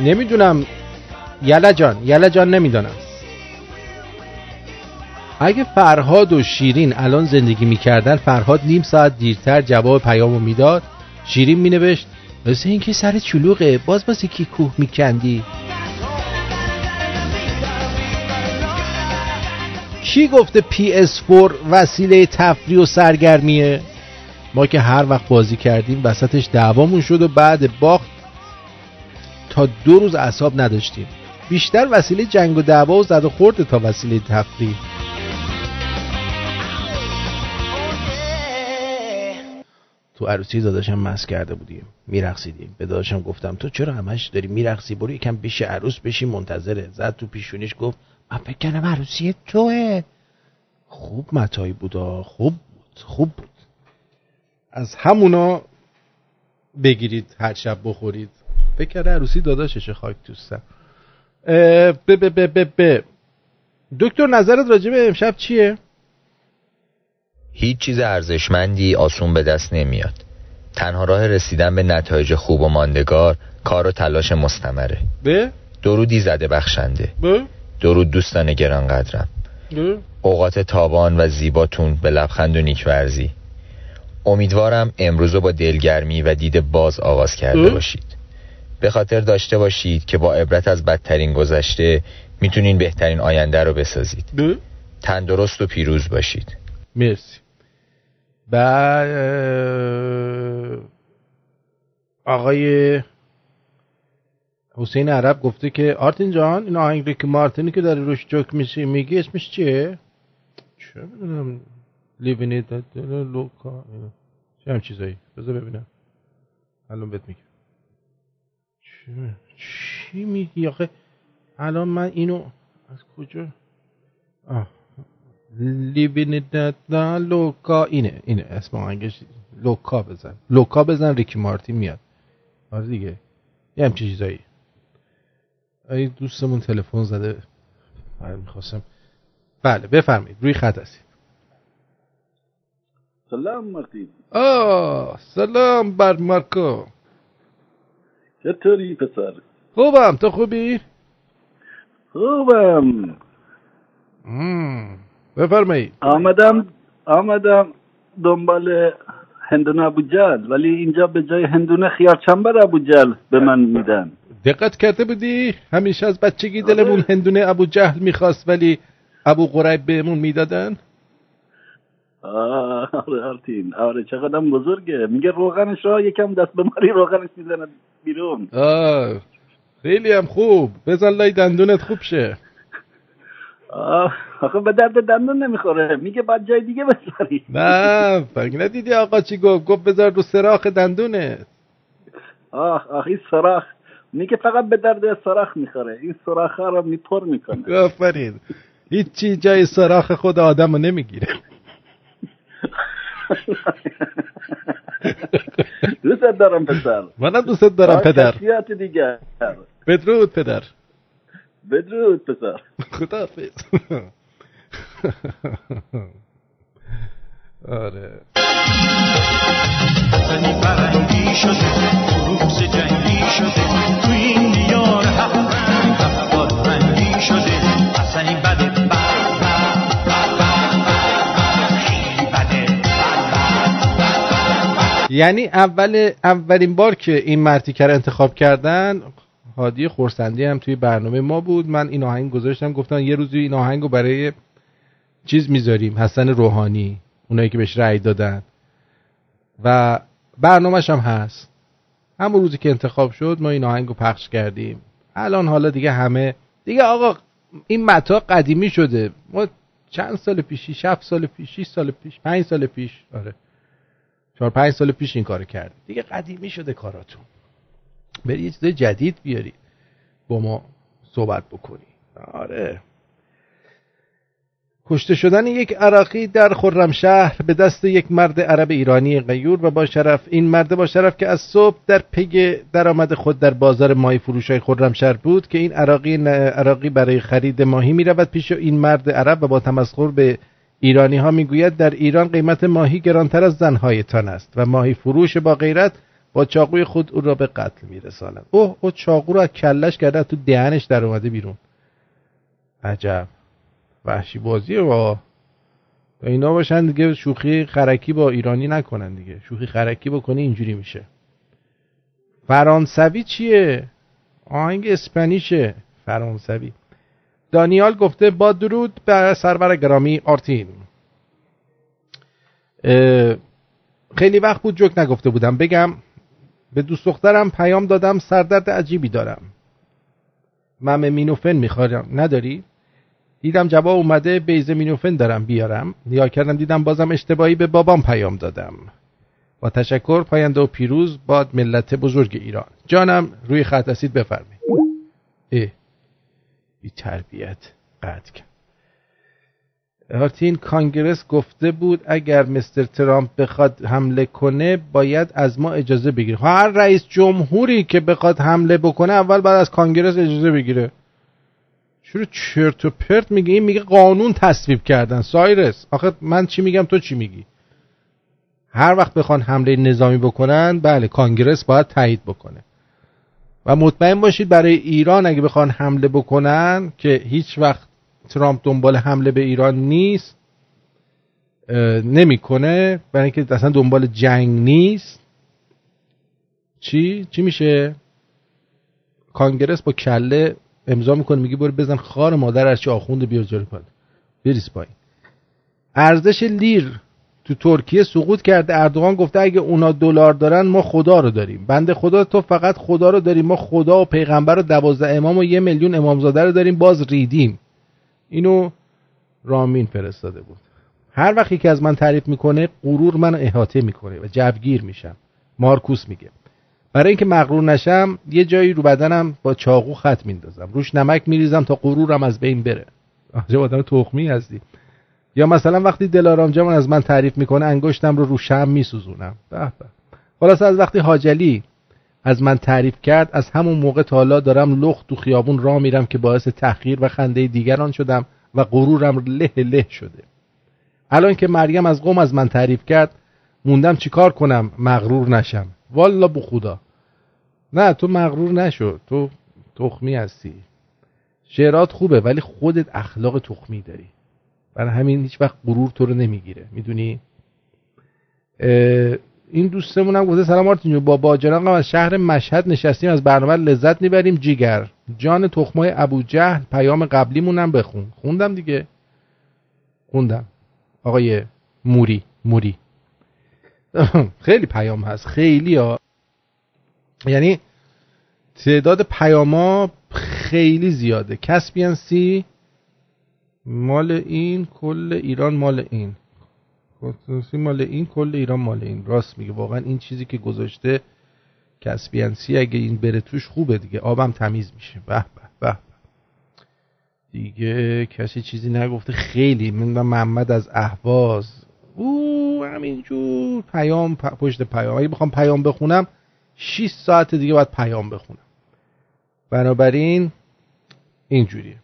نمی‌دونم یلا جان یلا جان نمی‌دونم اگه فرهاد و شیرین الان زندگی می‌کردن فرهاد نیم ساعت دیرتر جواب پیامو می‌داد. شیرین مینوشت مثل اینکه سر چلوغه باز باز کی کوه میکندی. کی گفته PS4 وسیله تفریح و سرگرمیه؟ ما که هر وقت بازی کردیم وسطش دعوامون شد و بعد باخت تا دو روز اعصاب نداشتیم. بیشتر وسیله جنگ و دعوا و زد و خورد تا وسیله تفریح. تو عروسی داداشم مس کرده بودیم. میرقصیدیم. به داداشم گفتم تو چرا همش داری میرقصی؟ برو یکم پیش عروس بشی منتظره. زد تو پیشونیش گفت من فکر کردم عروسی توه. خوب متایی بودا خوب بود. خوب بود. از همونا بگیرید هر شب بخورید. فکر کرده عروسی داداششه خاک توستم اه، ب ب ب ب ب. دکتر نظرت راجع به امشب چیه؟ هیچ چیز ارزشمندی آسون به دست نمیاد. تنها راه رسیدن به نتایج خوب و ماندگار کار و تلاش مستمره. به درودی زده بخشنده. به درود دوستان گرانقدرم اوقات تابان و زیباتون به لبخند و نیکورزی. امیدوارم امروز رو با دلگرمی و دید باز آغاز کرده؟ باشید. به خاطر داشته باشید که با عبرت از بدترین گذشته می‌تونین بهترین آینده رو بسازید. به تندرست و پیروز باشید. مرسی. بعد اه، آقای حسین عرب گفته که آرتین جان این آهنگ ریک مارتینی که داری روش جوک میشی میگی اسمش چیه؟ چه می‌دونم. لیوین ایت لوکا چه هم چیزایی. بذار ببینم. الان بهت میگم. چی میگی آخه؟ الان من اینو از کجا؟ آه. لیوین دا لوکا اینه اینه اسم آهنگش. لوکا بزن. لوکا بزن ریکی مارتین میاد. آره دیگه. یه همچین چیزایی. ای دوستمون تلفن زده. بله می‌خواستم. بله بفرمایید. روی خط هستید. سلام مارتین. آه سلام بر مارکو. چطوری پسر؟ خوبم. تو خوبی؟ خوبم. بفرمایید آمدم آمدم دنبال هندونه ابوجل ولی اینجا به جای هندونه خیار چنبر ابوجل به من میدن. دقت کرده بودی؟ همیشه از بچگی دلمون هندونه ابو جهل می‌خواست ولی ابو قریب بهمون می‌دادن؟ آره آرتین. آره چقدر بزرگه. میگه روغنش را یکم دست به ماری روغنش می‌زنه بیرون. آه خیلی هم خوب. بزن لای دندونت خوب شه. آخه به درد دندون نمی‌خوره. میگه بعد جای دیگه بذاری. نه فکر ندیدی آقا چی گفت؟ گفت بذار رو سراخ دندونت. آه این سراخ. میگه فقط به درد سراخ می‌خوره. این سراخ رو میپر می‌کنه. آفرین. هیچی جای سراخ خود آدم رو نمی‌گیره. دوست دارم پسر. منم دوست دارم پدر. دیگه بدرود پدر. بدرود پسر. خداحافظ. آره. حسنی فرنگی شده عروس جنگی شده تو این دیار هفت رنگ. رنگی شده حسنی بده یعنی اول اولین بار که این مرتیکه رو انتخاب کردن هادی خورسندی هم توی برنامه ما بود. من این آهنگ گذاشتم گفتن یه روزی این آهنگ رو برای چیز می‌ذاریم حسن روحانی اونایی که بهش رأی دادن. و برنامهش هم هست. همون روزی که انتخاب شد ما این آهنگ رو پخش کردیم. الان حالا دیگه همه دیگه آقا این متا قدیمی شده. ما چند سال پیشی 7 سال پیش؟ 6 سال پیش؟ 5 سال پیش؟ آره. چهار پنج سال پیش این کارو کرد. دیگه قدیمی شده کاراتون. برید یه چیز جدید بیارید با ما صحبت بکنی. آره. کشته شدن یک عراقی در خرمشهر به دست یک مرد عرب ایرانی غیور و با شرف. این مرد با شرف که از صبح در پی درآمد خود در بازار ماهی فروش های خرمشهر بود که این عراقی عراقی برای خرید ماهی می رود پیش این مرد عرب و با تمسخر به ایرانی ها می‌گوید در ایران قیمت ماهی گرانتر از زنهایتان است و ماهی فروش با غیرت با چاقوی خود او را به قتل میرسانند اوه او چاقو رو از کلش کرده تو دهنش در اومده بیرون. عجب. وحشی بازی با اینا باشن دیگه شوخی خرکی با ایرانی نکنن دیگه. شوخی خرکی بکنی اینجوری میشه. فرانسوی چیه؟ آهنگ اسپانیشه. فرانسوی. دانیال گفته با درود به سرور گرامی آرتین. خیلی وقت بود جوک نگفته بودم. بگم به دوست دخترم پیام دادم سردرد عجیبی دارم. مم مینوفن میخوارم نداری؟ دیدم جواب اومده بیزه مینوفن دارم بیارم. نیا کردم دیدم بازم اشتباهی به بابام پیام دادم. با تشکر پاینده و پیروز باد ملت بزرگ ایران. جانم روی خط اسید بفرمایید. بی تربیت قد کرد. هارتین کانگرس گفته بود اگر مستر ترامپ بخواد حمله کنه باید از ما اجازه بگیره. هر رئیس جمهوری که بخواد حمله بکنه اول بعد از کانگرس اجازه بگیره. چرا چرت و پرت میگه. این میگه قانون تصویب کردن. سایرس آخه من چی میگم تو چی میگی؟ هر وقت بخوان حمله نظامی بکنن بله کانگرس باید تایید بکنه. و مطمئن باشید برای ایران اگه بخوان حمله بکنن که هیچ وقت ترامپ دنبال حمله به ایران نیست نمی‌کنه. برای اینکه اصلا دنبال جنگ نیست. چی؟ چی میشه؟ کانگرس با کله امضا می‌کنه میگه برو بزن خار مادر از چه آخوند بیار جلو پاد بریز پایین. ارزش لیر تو ترکیه سقوط کرده اردوغان گفته اگه اونا دلار دارن ما خدا رو داریم. بنده خدا تو فقط خدا رو داریم. ما خدا و پیغمبر و دوازده امام و یه میلیون امامزاده رو داریم. باز ریدیم. اینو رامین فرستاده بود. هر وقتی که از من تعریف می‌کنه غرور من احاطه می‌کنه و جوگیر میشم. مارکوس میگه. برای اینکه مغرور نشم یه جایی رو بدنم با چاقو خط میندازم. روش نمک میریزم تا غرورم از بین بره. آجا آدم تخمی هستی. یا مثلا وقتی دلارام جمان از من تعریف می‌کنه انگشتم رو رو شم میسوزونم. به به. خلاص از وقتی حاجلی از من تعریف کرد از همون موقع تا حالا دارم لخت تو خیابون را میرم که باعث تحقیر و خنده دیگران شدم و غرورم له له شده. الان که مریم از قوم از من تعریف کرد موندم چیکار کنم؟ مغرور نشم. والا بو خدا. نه تو مغرور نشو. تو تخمی هستی. شعرات خوبه ولی خودت اخلاق تخمی داری. برای همین هیچ وقت غرور تو رو نمی‌گیره. می‌دونی؟ این دوستمون هم گفته سلام آرتین با باجران از شهر مشهد نشستیم از برنامه لذت می‌بریم. جیگر. جان تخمای ابو جهل پیام قبلیمونم بخون. خوندم دیگه؟ خوندم. آقای موری موری. خیلی پیام هست. خیلی ها. یعنی تعداد پیاما خیلی زیاده. کسپیان سی مال این کل ایران مال این. مال این کل ایران مال این. راست میگه. واقعا این چیزی که گذاشته کسپیانسی اگه این بره توش خوبه دیگه. آبم تمیز میشه. به به به. دیگه کسی چیزی نگفته. خیلی. من محمد از اهواز. او همینجور. پیام پشت پیام. اگه بخوام پیام بخونم 6 ساعت دیگه باید پیام بخونم. بنابراین اینجوریه.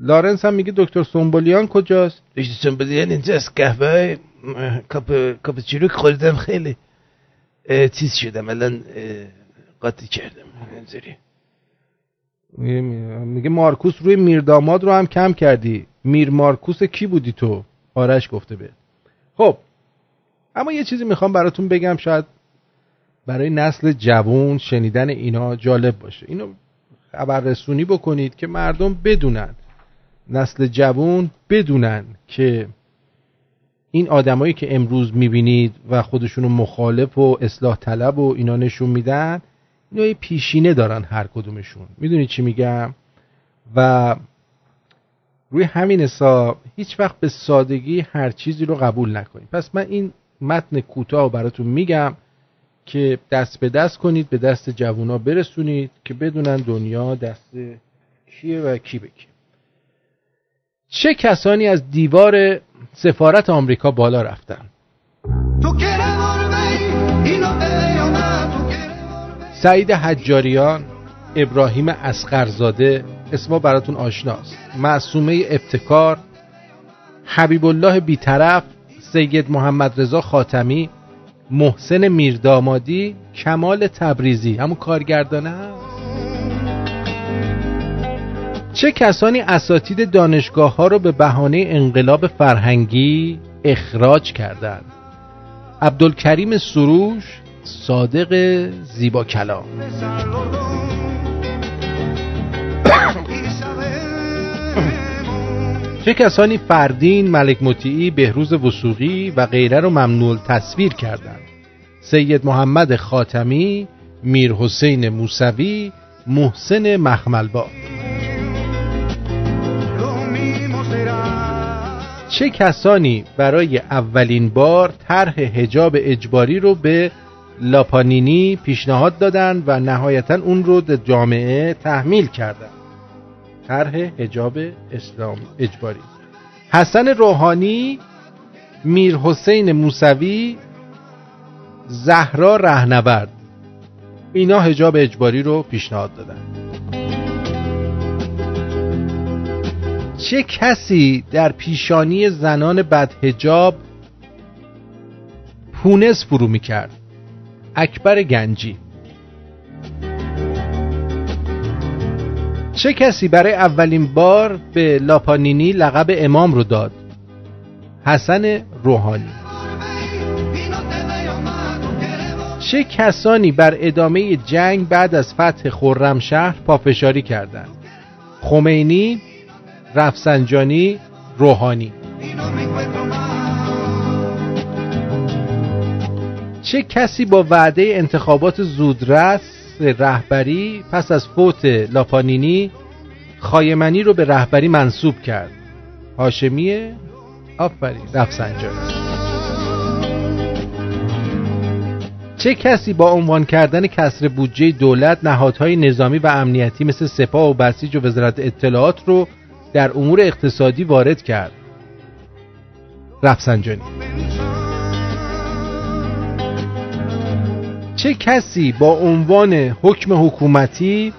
لارنس هم میگه دکتر سومبولیان کجاست؟ دکتر سومبولیان اینجاست قهوه کاپ کاپوچینو خوردم خیلی چیز شدم. الان قاطی کردم. اینجوری. میگه مارکوس روی میرداماد رو هم کم کردی. میر مارکوس کی بودی تو؟ آرش گفته به خب اما یه چیزی می‌خوام براتون بگم شاید برای نسل جوون شنیدن اینا جالب باشه. اینو خبررسونی بکنید که مردم بدونن. نسل جوون بدونن که این آدمایی که امروز می‌بینید و خودشونو مخالف و اصلاح طلب و اینا نشون میدن اینا یه پیشینه دارن هر کدومشون. می‌دونید چی میگم؟ و روی همین حساب هیچ وقت به سادگی هر چیزی رو قبول نکنید. پس من این متن کوتاه براتون میگم که دست به دست کنید به دست جوونا برسونید که بدونن دنیا دست کیه و کی به چه کسانی از دیوار سفارت آمریکا بالا رفتن؟ سعید حجاریان ابراهیم اسقرزاده اسما براتون آشناست. معصومه ابتکار حبیب الله بیطرف سید محمد رضا خاتمی محسن میردامادی کمال تبریزی. همون کارگردانه هست؟ چه کسانی اساتید دانشگاه ها رو به بهانه انقلاب فرهنگی اخراج کردند؟ عبدالکریم سروش صادق زیبا کلام. چه کسانی فردین، ملک مطیعی، بهروز وسوقی و غیره رو ممنوع تصویر کردند؟ سید محمد خاتمی، میر حسین موسوی، محسن مخملبا چه کسانی برای اولین بار طرح حجاب اجباری رو به لاپانینی پیشنهاد دادند و نهایتا اون رو به جامعه تحمیل کردند؟ طرح حجاب اسلام اجباری. حسن روحانی میر حسین موسوی زهرا رهنورد. اینا حجاب اجباری رو پیشنهاد دادن چه کسی در پیشانی زنان بدهجاب پونس فرو می‌کرد؟ اکبر گنجی. چه کسی برای اولین بار به لاپانینی لقب امام رو داد؟ حسن روحانی. چه کسانی بر ادامه جنگ بعد از فتح خرمشهر پافشاری کردند؟ خمینی رفسنجانی روحانی. چه کسی با وعده انتخابات زودرس رهبری پس از فوت لاپانینی خایمنی رو به رهبری منصوب کرد؟ هاشمیه آفرین رفسنجانی. چه کسی با عنوان کردن کسر بودجه دولت نهادهای نظامی و امنیتی مثل سپاه و بسیج و وزارت اطلاعات رو در امور اقتصادی وارد کرد. رفسنجانی. چه کسی با عنوان حکم حکومتی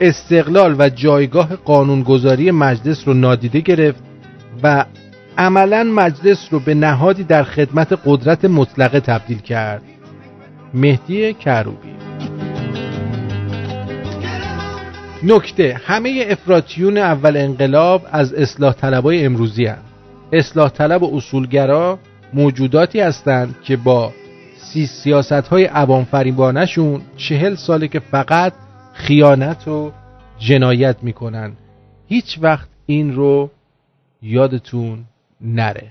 استقلال و جایگاه قانونگذاری مجلس رو نادیده گرفت و عملا مجلس رو به نهادی در خدمت قدرت مطلقه تبدیل کرد؟ مهدی کروبی. نکته همه افراتیون اول انقلاب از اصلاح طلبای امروزی هستند. اصلاح طلب و اصولگرا موجوداتی هستند که با سی سیاست های عوام فریبانشون چهل ساله که فقط خیانت و جنایت می‌کنن. هیچ وقت این رو یادتون نره.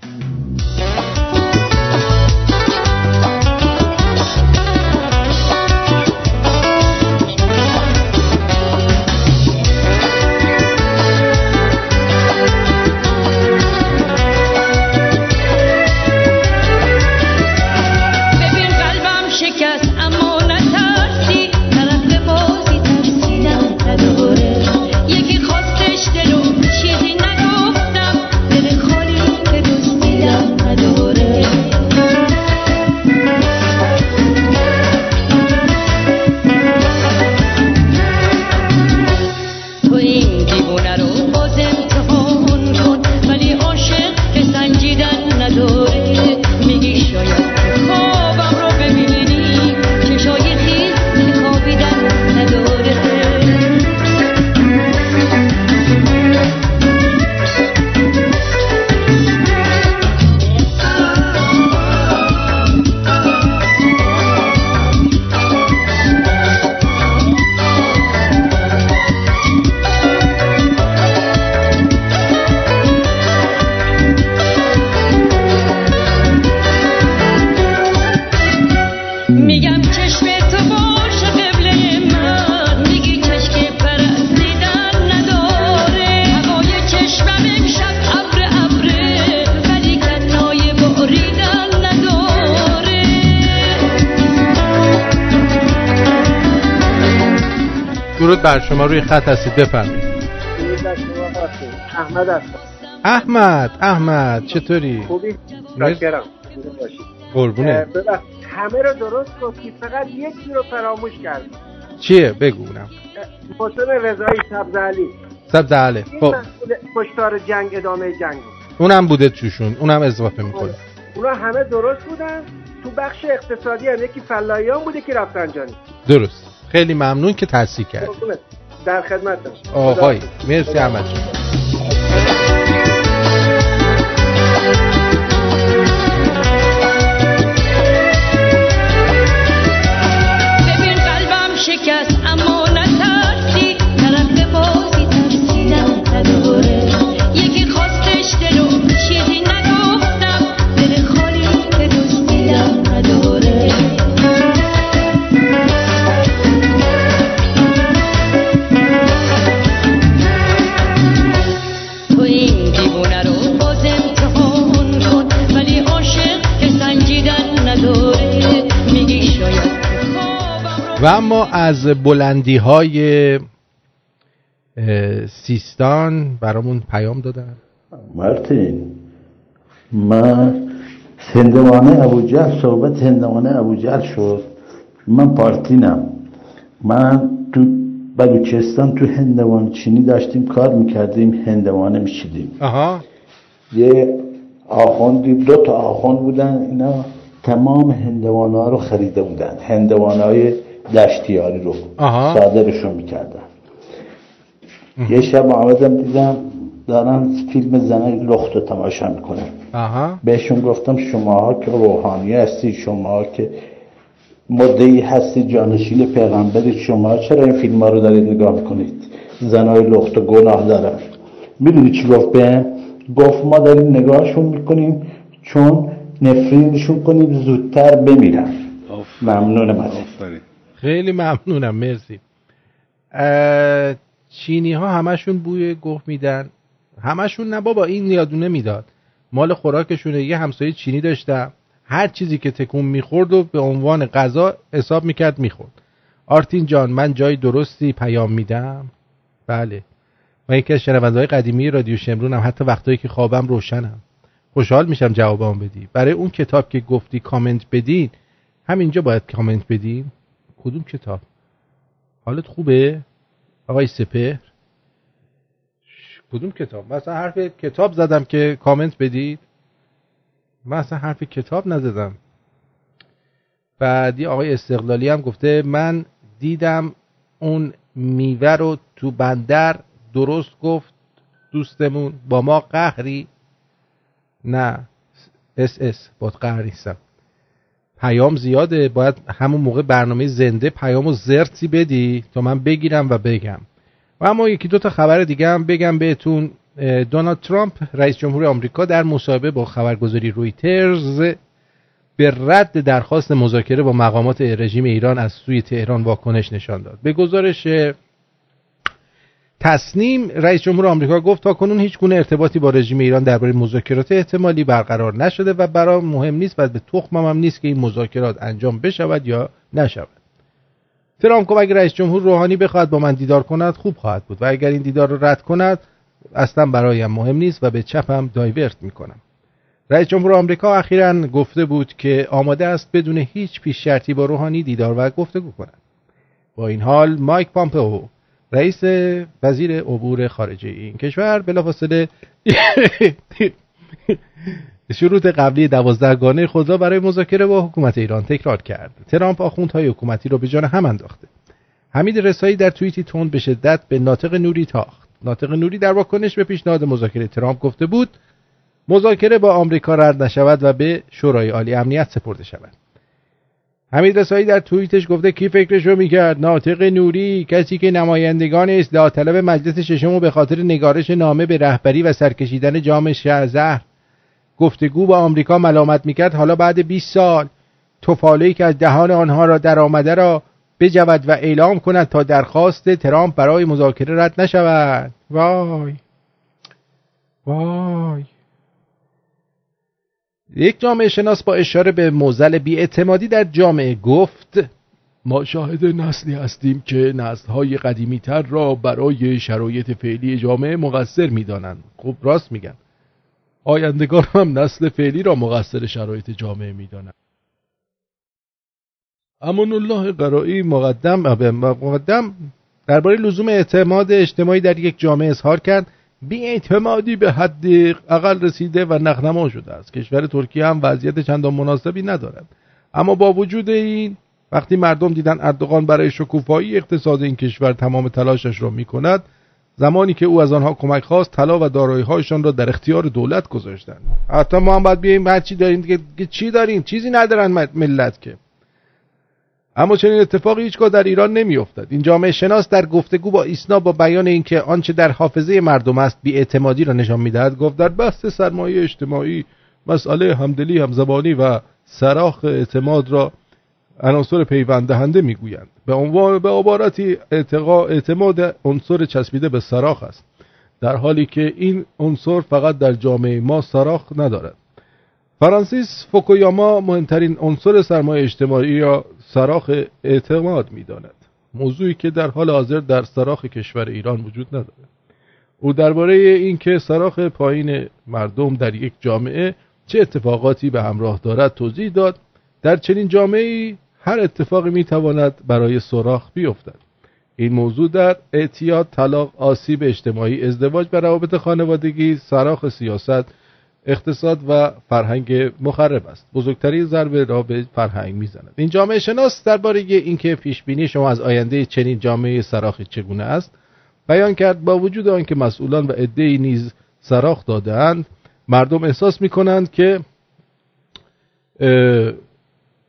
بر شما روی خط هستید بفرمایید. احمد هستم احمد احمد چطوری؟ خوبی. شکرم قربونه همه رو درست گفتی فقط یکی رو فراموش کردی. چیه؟ بگو اونم. رضایی سبز علی. سبز عله این خب. کشتار جنگ ادامه جنگ. اونم بوده توشون. اونم اضافه می‌کنه. اونا همه درست بودن. تو بخش اقتصادی هم یکی فلاحیان بوده که رفسنجانی درست. خیلی ممنون که تصحیح کرد. در خدمت آقای مرسی احمد و اما از بلندی های سیستان برامون پیام دادن. مارتین من هندوانه ابوجهل صحبت هندوانه ابوجهل شد. من پارتینم. من تو بلوچستان تو هندوان چینی داشتیم کار می‌کردیم هندوانه میشیدیم آها. یه آخوندی دو تا آخوند بودن اینا تمام هندوانه ها رو خریده بودن. هندوانه های دشتیاری رو آها. صادرشون می‌کردن. یه شب آمدم دیدم دارن فیلم زنک لخت رو تماشا می‌کنن. آها. بهشون گفتم شماها که روحانی هستی شما که مدعی هستی جانشین پیغمبرید شما چرا این فیلم ها رو دارید نگاه می‌کنید؟ زنای لخت و گناه دارن. می‌دونی چی گفت به؟ گفت ما داریم نگاهشون می‌کنیم چون نفرینشون کنیم زودتر بمیرن. ممنونم ازت. خیلی ممنونم مرسی. چینی ها همشون بوی گوه میدن. همشون نه بابا این یادونه می‌داد. مال خوراکشونه یه همسایه چینی داشتم. هر چیزی که تکون می‌خورد و به عنوان غذا حساب می‌کرد می‌خورد. آرتین جان من جای درستی پیام میدم؟ بله. من یکی از شنونده های قدیمی رادیو شمرونم. حتی وقتایی که خوابم روشنم. خوشحال میشم جوابم بدی. برای اون کتاب که گفتی کامنت بدین همینجا باید کامنت بدین. کدوم کتاب؟ حالت خوبه؟ آقای سپهر؟ کدوم کتاب؟ مثلا حرف کتاب زدم که کامنت بدید. من حرف کتاب نزدم. بعدی آقای استقلالی هم گفته من دیدم اون میوه رو تو بندر درست گفت دوستمون. با ما قهری. نه اس اس با قهر نیستم. پیام زیاده باید همون موقع برنامه زنده پیام و زرتی بدی تا من بگیرم و بگم. و اما یکی دو تا خبر دیگه هم بگم بهتون. دونالد ترامپ رئیس جمهور آمریکا در مصاحبه با خبرگزاری رویترز به رد درخواست مذاکره با مقامات رژیم ایران از سوی تهران واکنش نشان داد. به گزارش تصنیم رئیس جمهور آمریکا گفت تا کنون هیچ گونه ارتباطی با رژیم ایران درباره مذاکرات احتمالی برقرار نشده و برای مهم نیست و به تخمم هم نیست که این مذاکرات انجام بشود یا نشود. ترامپ گفت اگر رئیس جمهور روحانی بخواهد با من دیدار کند خوب خواهد بود و اگر این دیدار رو رد کند اصلا برایم مهم نیست و به چپم دایورت می‌کنم. رئیس جمهور آمریکا اخیرا گفته بود که آماده است بدون هیچ پیش شرطی با روحانی دیدار و گفتگو کند. با این حال مایک پامپئو رئیس وزیر امور خارجه این کشور بلافاصله شروط قبلی دوازدهگانه خود را برای مذاکره با حکومت ایران تکرار کرد. ترامپ آخوندهای حکومتی را به جان هم انداخته. حمید رسایی در توییتی تند به شدت به ناطق نوری تاخت. ناطق نوری در واکنش به پیشنهاد مذاکره ترامپ گفته بود مذاکره با آمریکا رد نشود و به شورای عالی امنیت سپرده شود. حمید رسایی در توییتش گفته کی فکرشو می‌کرد؟ ناطق نوری کسی که نمایندگان اصلاح طلب مجلس ششم به خاطر نگارش نامه به رهبری و سرکشیدن جام زهر گفتگو با آمریکا ملامت می‌کرد. حالا بعد 20 سال توفاله‌ای که از دهان آنها را در آمده را بجود و اعلام کند تا درخواست ترامپ برای مذاکره رد نشود. وای. وای. یک جامعه شناس با اشاره به موزل بیاعتمادی در جامعه گفت ما شاهد نسلی هستیم که نسلهای قدیمی تر را برای شرایط فعلی جامعه مقصر می دانند. خب راست میگن آیندگان هم نسل فعلی را مقصر شرایط جامعه می دانند. امان الله قرایی مقدم مقدم درباره لزوم اعتماد اجتماعی در یک جامعه اظهار کرد بیاعتمادی به حد اقل رسیده و نخنما شده است. کشور ترکیه هم وضعیت چندان مناسبی ندارد. اما با وجود این وقتی مردم دیدن اردوغان برای شکوفایی اقتصاد این کشور تمام تلاشش را می کند زمانی که او از آنها کمک خواست طلا و دارایی‌هایشان را در اختیار دولت گذاشتند. حتی ما هم باید بیایم هر چی داریم دیگه چی داریم؟ چیزی ندارن ملت که. اما چنین اتفاقی هیچگاه در ایران نمیافتد. این جامعه شناس در گفتگو با ایسنا با بیان اینکه آنچه در حافظه مردم است بیاعتمادی را نشان می‌دهد گفت در بحث سرمایه اجتماعی مسئله همدلی همزبانی و سراخ اعتماد را عناصر پیوند دهنده می‌گویند. به عنوان به عبارتی اعتماد عنصر چسبیده به سراخ است. در حالی که این عنصر فقط در جامعه ما سراخ ندارد. فرانسیس فوکویاما مهمترین عنصر سرمایه اجتماعی را سراخ اعتماد می‌داند. موضوعی که در حال حاضر در سراخ کشور ایران وجود ندارد. او درباره اینکه سراخ پایین مردم در یک جامعه چه اتفاقاتی به همراه دارد توضیح داد. در چنین جامعه هر اتفاقی می‌تواند برای سراخ بیفتد. این موضوع در اعتیاد طلاق آسیب اجتماعی ازدواج و روابط خانوادگی سراخ سیاست اقتصاد و فرهنگ مخرب است. بزرگترین ضربه را به فرهنگ می‌زند این جامعه شناس درباره اینکه پیش بینی شما از آینده چنین جامعه سراخی چگونه است بیان کرد با وجود آنکه مسئولان و عده‌ای نیز سراخ دادهاند مردم احساس می‌کنند که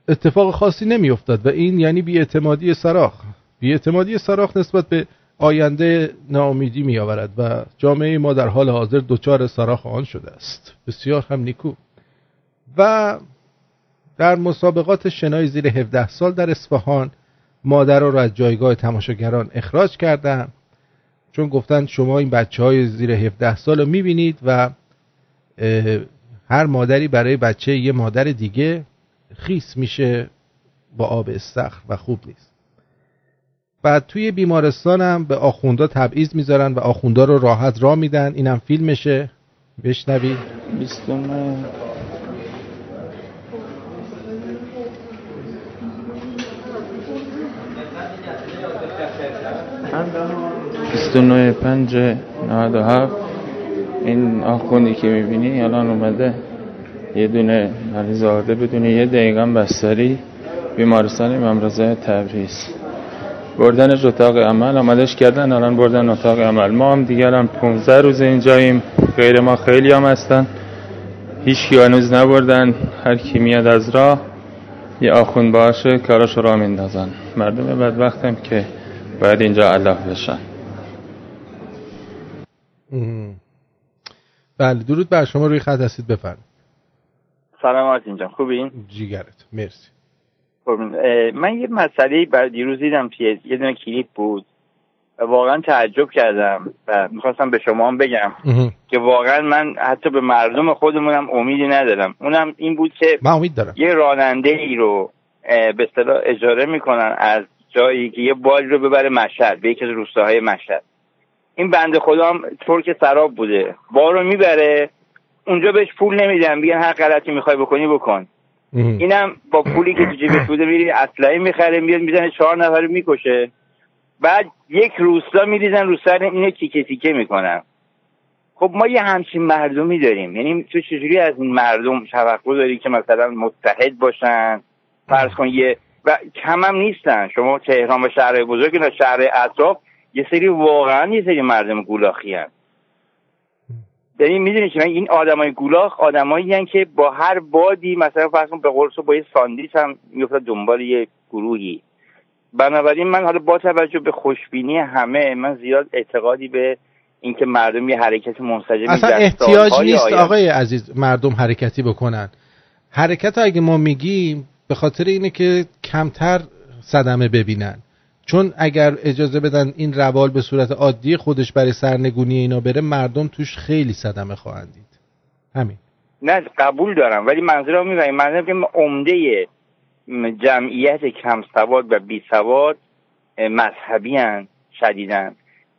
اتفاق خاصی نمیافتد و این یعنی بیاعتمادی سراخ. بیاعتمادی سراخ نسبت به آینده ناامیدی می آورد و جامعه ما در حال حاضر دچار سراخ آن شده است. بسیار هم نیکو. و در مسابقات شنای زیر 17 سال در اصفهان مادر را از جایگاه تماشاگران اخراج کردن. چون گفتن شما این بچه های زیر 17 سال رو می‌بینید و هر مادری برای بچه یه مادر دیگه خیس میشه با آب استخر و خوب نیست. بعد توی بیمارستان هم به آخوندا تبعیض می‌ذارن و آخوندا رو راحت را میدن. اینم فیلمشه. بشنوید. بیستم 29 پنج 97 این آخوندی که می‌بینی الان اومده. یه دونه مریض آورده بدون یه دقیقا بستری. بیمارستان امام رضا تبریز. بردنش اتاق عمل آمدش کردن الان بردن اتاق عمل. ما هم دیگه الان 15 روز اینجاییم. غیر ما خیلی هم هستن. هیچ کی هنوز نبردن. هر کی میاد از راه یه آخون باشه کاراشو را میندازن. مردم بدبختم که باید اینجا الله بشن. بله درود بر شما. روی خط هستید بفرمایید. سلام جان خوبین؟ جیگرت. مرسی. من یه مسئله برای دیروز دیدم که یه دونه کلیپ بود و واقعا تعجب کردم و می‌خواستم به شما هم بگم که واقعا من حتی به مردم خودمونم امیدی ندارم. اونم این بود که من امید دارم. یه راننده ای رو به اصطلاح اجاره می‌کنن از جایی که یه بال رو ببره مشهد به یکی از روستاهای مشهد. این بنده خدا هم ترک سراب بوده. بار رو می‌بره اونجا بهش پول نمیدن بیان هر غلطی می‌خوای بکنی بکن. اینم با پولی که تو جیبش بوده میری اسلحه می‌خره میاد می‌زنه چهار نفر رو می‌کشه. بعد یک روستا میریزن رو سر اینو تیکه تیکه می‌کنن. خب ما یه همچین مردمی داریم. یعنی تو چجوری از این مردم توقع داری که مثلا متحد باشن؟ فرض کن یه و کم هم نیستن. شما تهران و شهر بزرگ و شهر اطراف یه سری واقعا یه سری مردم گولاخی هن. یعنی می‌دونی که این آدمای گولاخ آدمایی که با هر بادی مثلا فرض کن به قرص با یه ساندیس هم دنبال یه گروهی. بنابراین من حالا با توجه به خوشبینی همه من زیاد اعتقادی به اینکه مردم یه حرکت منسجم اصلا احتیاج نیست آقای عزیز مردم حرکتی بکنن. حرکت اگه ما میگیم به خاطر اینه که کمتر صدمه ببینن. چون اگر اجازه بدن این روال به صورت عادی خودش برای سرنگونی اینا بره مردم توش خیلی صدمه خواهند دید. همین. نه قبول دارم ولی منظورم می‌بینم منظورم که عمده جمعیت کم سواد و بی سواد مذهبی هن شدیدن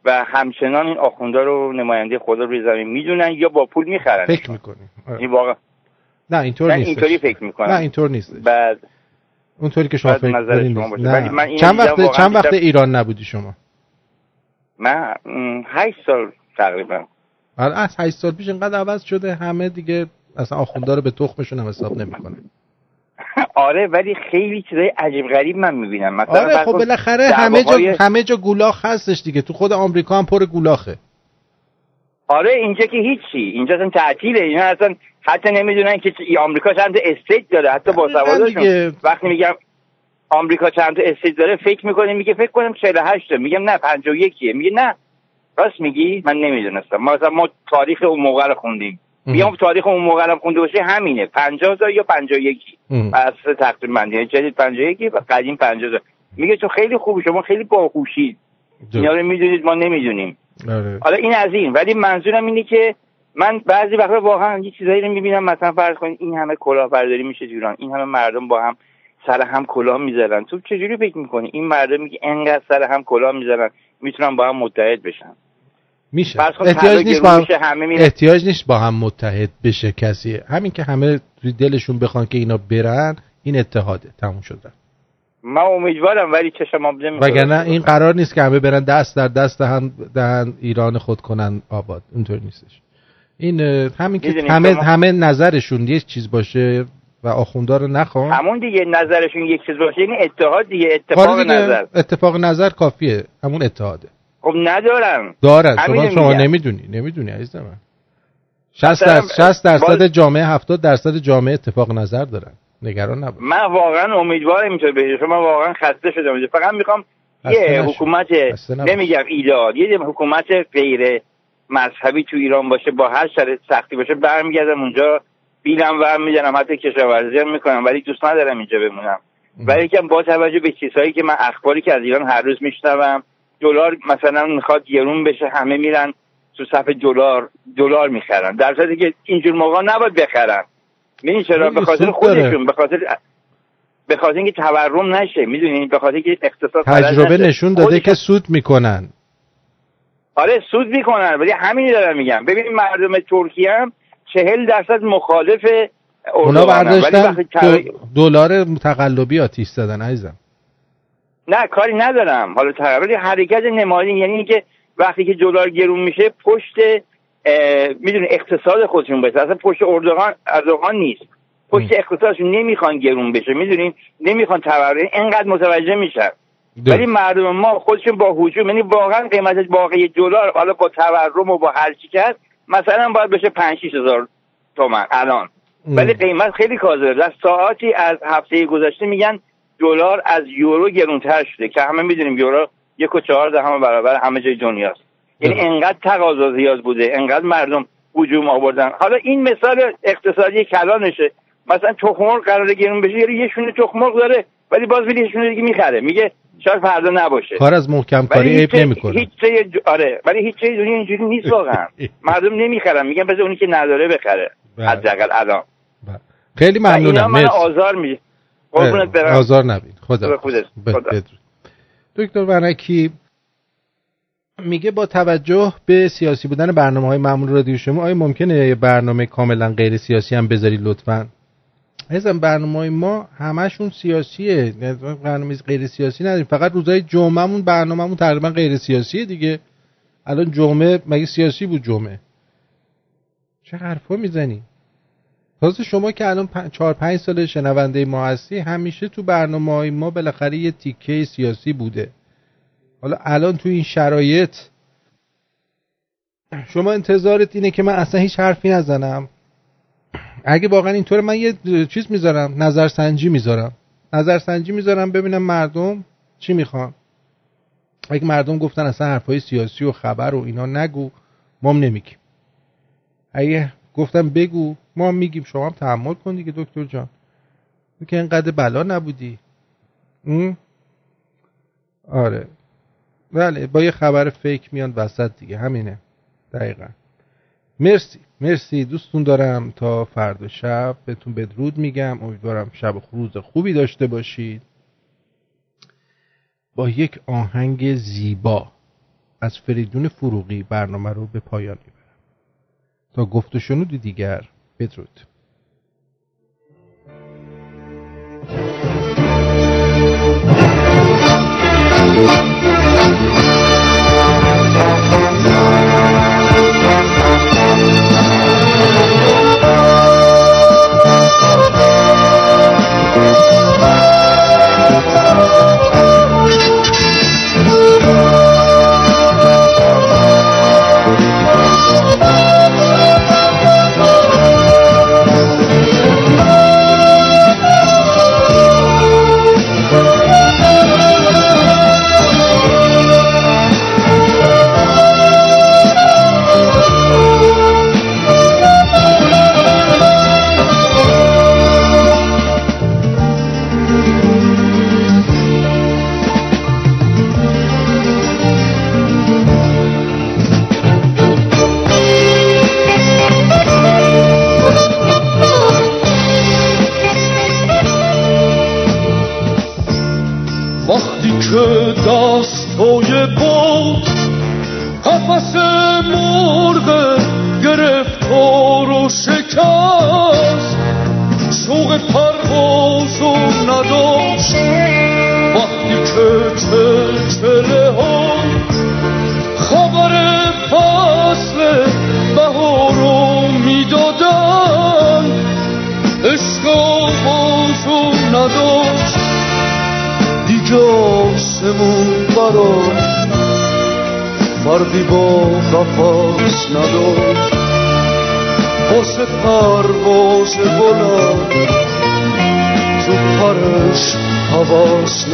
و همچنان این آخونده رو نماینده خدا روی زمین می‌دونن یا با پول می‌خرن. فکر می‌کنی. این واقع نه اینطور نیست اینطوری فکر می‌کنم. نه اینطور نیست بعد اونطوری که شما فکر نظر کنید شما نیست. باشه. نه. ولی من اینو چند وقت چند وقت ایران نبودی شما من م، هشت سال تقریبا آره از 8 سال پیش اینقدر عوض شده همه دیگه اصلا آخوندا رو به تخمشون هم حساب نمی‌کنه آره ولی خیلی چیزای عجیب غریب من می‌بینم مثلا آره خب بالاخره همه جا همه جا گولاخ هستش دیگه تو خود آمریکا هم پر گولاخه آره اینجا که هیچی. اینجا اصلا تعطیله. اینا اصلا حتی نمی‌دونن که آمریکا چند تا استیت داره. حتی با دیگه. سواداشون وقتی میگم آمریکا چند تا استیت داره فکر می‌کنه میگه فکر کنم 48 تا. میگم نه 51 میگه نه. راست میگی؟ من نمی‌دونستم. ما مثلا ما تاریخ اون موقع رو خوندیم. میگم تاریخ اون موقع رو خونده باشه همینه. 50 تا یا 51 از تقریبا یعنی جدید 51 و قدیم 50 تا میگه تو خیلی خوبی شما خیلی باهوشید اینا رو می‌دونید ما نمی‌دونیم. حالا این از این ولی منظورم اینه که من بعضی وقتا واقعا یه چیزایی رو می‌بینم مثلا فرض کنید این همه کلاهبرداری میشه تو ایران این همه مردم با هم سر هم کلاه می‌ذارن تو چجوری فکر می‌کنی؟ این مردم میگه انقدر سر هم کلاه می‌ذارن می‌تونن با هم متحد بشن؟ میشه. احتیاج نیست با هم میشه، همه. احتیاج نیست با هم متحد بشه کسی. همین که همه دلشون بخوان که اینا برن این اتحاده. تموم شده من امیدوارم ولی چشم آب نمی‌خوره. وگرنه این قرار نیست که همه برن دست در دست هم دهن ایران خود کنن آباد. اینطور نیستش. این همین که همه شما- همه نظرشون یه چیز باشه و آخوندا رو نخوان. همون دیگه نظرشون یک چیز باشه یعنی اتحاد دیگه اتفاق آره دیگه، نظر. اتفاق نظر کافیه همون اتحاده. خب ندارن دارن شما شما. نمی‌دونی نمی‌دونی عزیز من 60 مثلا درصد 60 درصد جامعه 70 درصد جامعه اتفاق نظر دارن. نگران نباش. من واقعا امیدوارم اینطور بشه. چون من واقعا خسته شدم فقط می‌خوام یه. حکومت. نمیگم ایدال یه حکومت غیر مذهبی تو ایران باشه با هر شرط سختی باشه برمیگردم اونجا. بیلم ور میدنم حتی کشاورزی هم می‌کنم ولی دوست ندارم اینجا بمونم. ولی یکم با توجه به چیزهایی که من اخباری که از ایران هر روز میشنوم دلار مثلا می‌خواد گرون بشه همه میرن تو صف دلار. دلار می‌خرن. در صورتی که اینجور موقع نباید بخرن. می‌دونی چرا؟ به خاطر. خودشون به خاطر به خاطر اینکه تورم نشه می‌دونی؟ به خاطر اینکه اقتصاد تجربه. نشون داده خودشون- که سود می‌کنن. آره سود می‌کنن. ولی همینی دارم میگم. ببین مردم ترکیه هم چهل درصد مخالف اونا برداشتن دلار تقلبی آتیش زدن عزیزم. نه کاری ندارم. حالا تقریبا حرکت نمادین یعنی اینکه وقتی که دلار گرون میشه پشت می‌دونی اقتصاد خودشون باشه اصلا پشت اردوغان اردوغان نیست. پشت اقتصادشون نمی‌خوان گرون بشه می‌دونین نمی‌خوان تورم اینقدر متوجه میشن. ولی مردم ما خودشون با هجوم یعنی واقعا قیمت واقعی دلار حالا با تورم و با هر چی که هست مثلا باید بشه 5 هزار تومن الان. ولی قیمت خیلی کاذبه. در ساعتی از هفته گذشته میگن دلار از یورو گرونتر شده که همه می‌دونیم یورو یک و چهار دهم برابر همه جای دنیاست. یعنی انقدر تقاضا زیاد بوده انقدر مردم هجوم آوردن. حالا این مثال اقتصادی کلانشه. مثلا تخم مرغ قراره گرون بشه یعنی یه شونه تخم مرغ داره ولی باز میره شونه دیگه می‌خره. میگه شاید فردا نباشه. کار از محکم کاری عیب نمی‌کنه. هیچ ج- آره ولی هیچ جای دنیا اینجوری نیست واقعا. مردم نمی‌خرن میگن بذار اونی که نداره بخره. بله. حداقل الان. خیلی و اینا ممنونم. من آزار قربونت برم. آزار نبین. خدا خدا. بدرود. دکتر ونکی میگه با توجه به سیاسی بودن برنامه های معمول رادیو شما آیا ممکنه یه برنامه کاملا غیر سیاسی هم بذاری لطفا؟ عزیزم برنامه های ما همشون سیاسیه. برنامه غیر سیاسی نداریم. فقط روزای جمعهمون برنامهمون تقریبا غیر سیاسیه دیگه. الان جمعه مگه سیاسی بود جمعه؟ چه حرفا می‌زنی؟ تازه شما که الان پ- چهار پنج سال شنونده ما هستی همیشه تو برنامه های ما بالاخره یه تیکه سیاسی بوده. حالا الان تو این شرایط شما انتظارت اینه که من اصلا هیچ حرفی نزنم. اگه واقعا اینطوره من یه چیز می‌ذارم نظرسنجی می‌ذارم. نظرسنجی می‌ذارم ببینم مردم چی می‌خوان. اگه مردم گفتن اصلا حرفای سیاسی و خبر و اینا نگو ما هم نمیگیم. اگه گفتم بگو ما هم میگیم. شما هم تحمل کن دیگه دکتر جان. که اینقدر بلا نبودی؟ آره. بله با یه خبر فیک میان وسط دیگه همینه. دقیقا. مرسی مرسی دوستون دارم. تا فردا شب بهتون بدرود میگم. امیدوارم شب روز خوبی داشته باشید. با یک آهنگ زیبا از فریدون فروغی برنامه رو به پایان می‌برم. تا گفت و شنودی دیگر بدرود. Lord.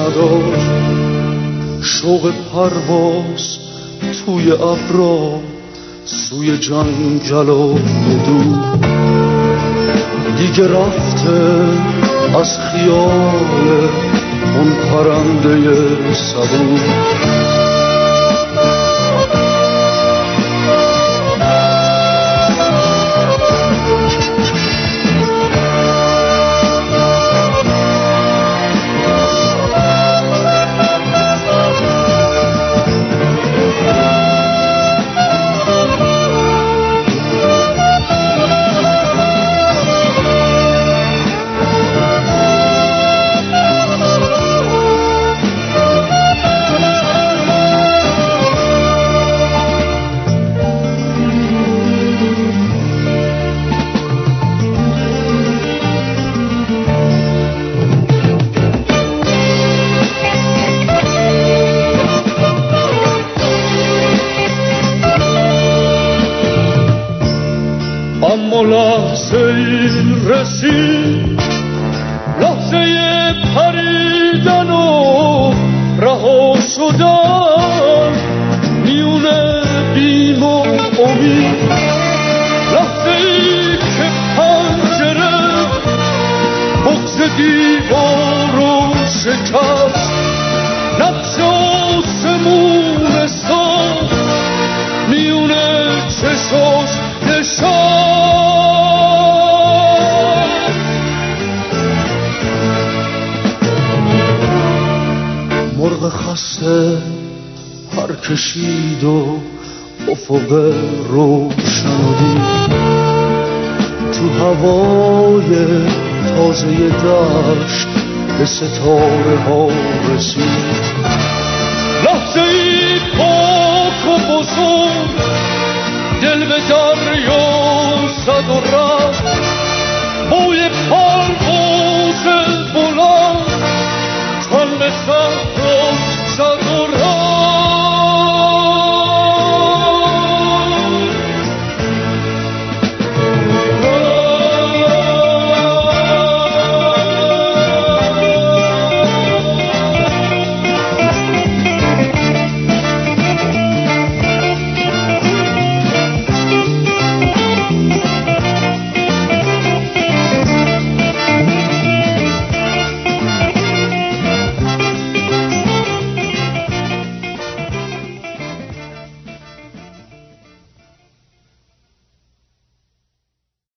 نداشت. شوق پرواز توی ابرا سوی جنگل و بدو دیگه رفته از خیال اون پرنده سبو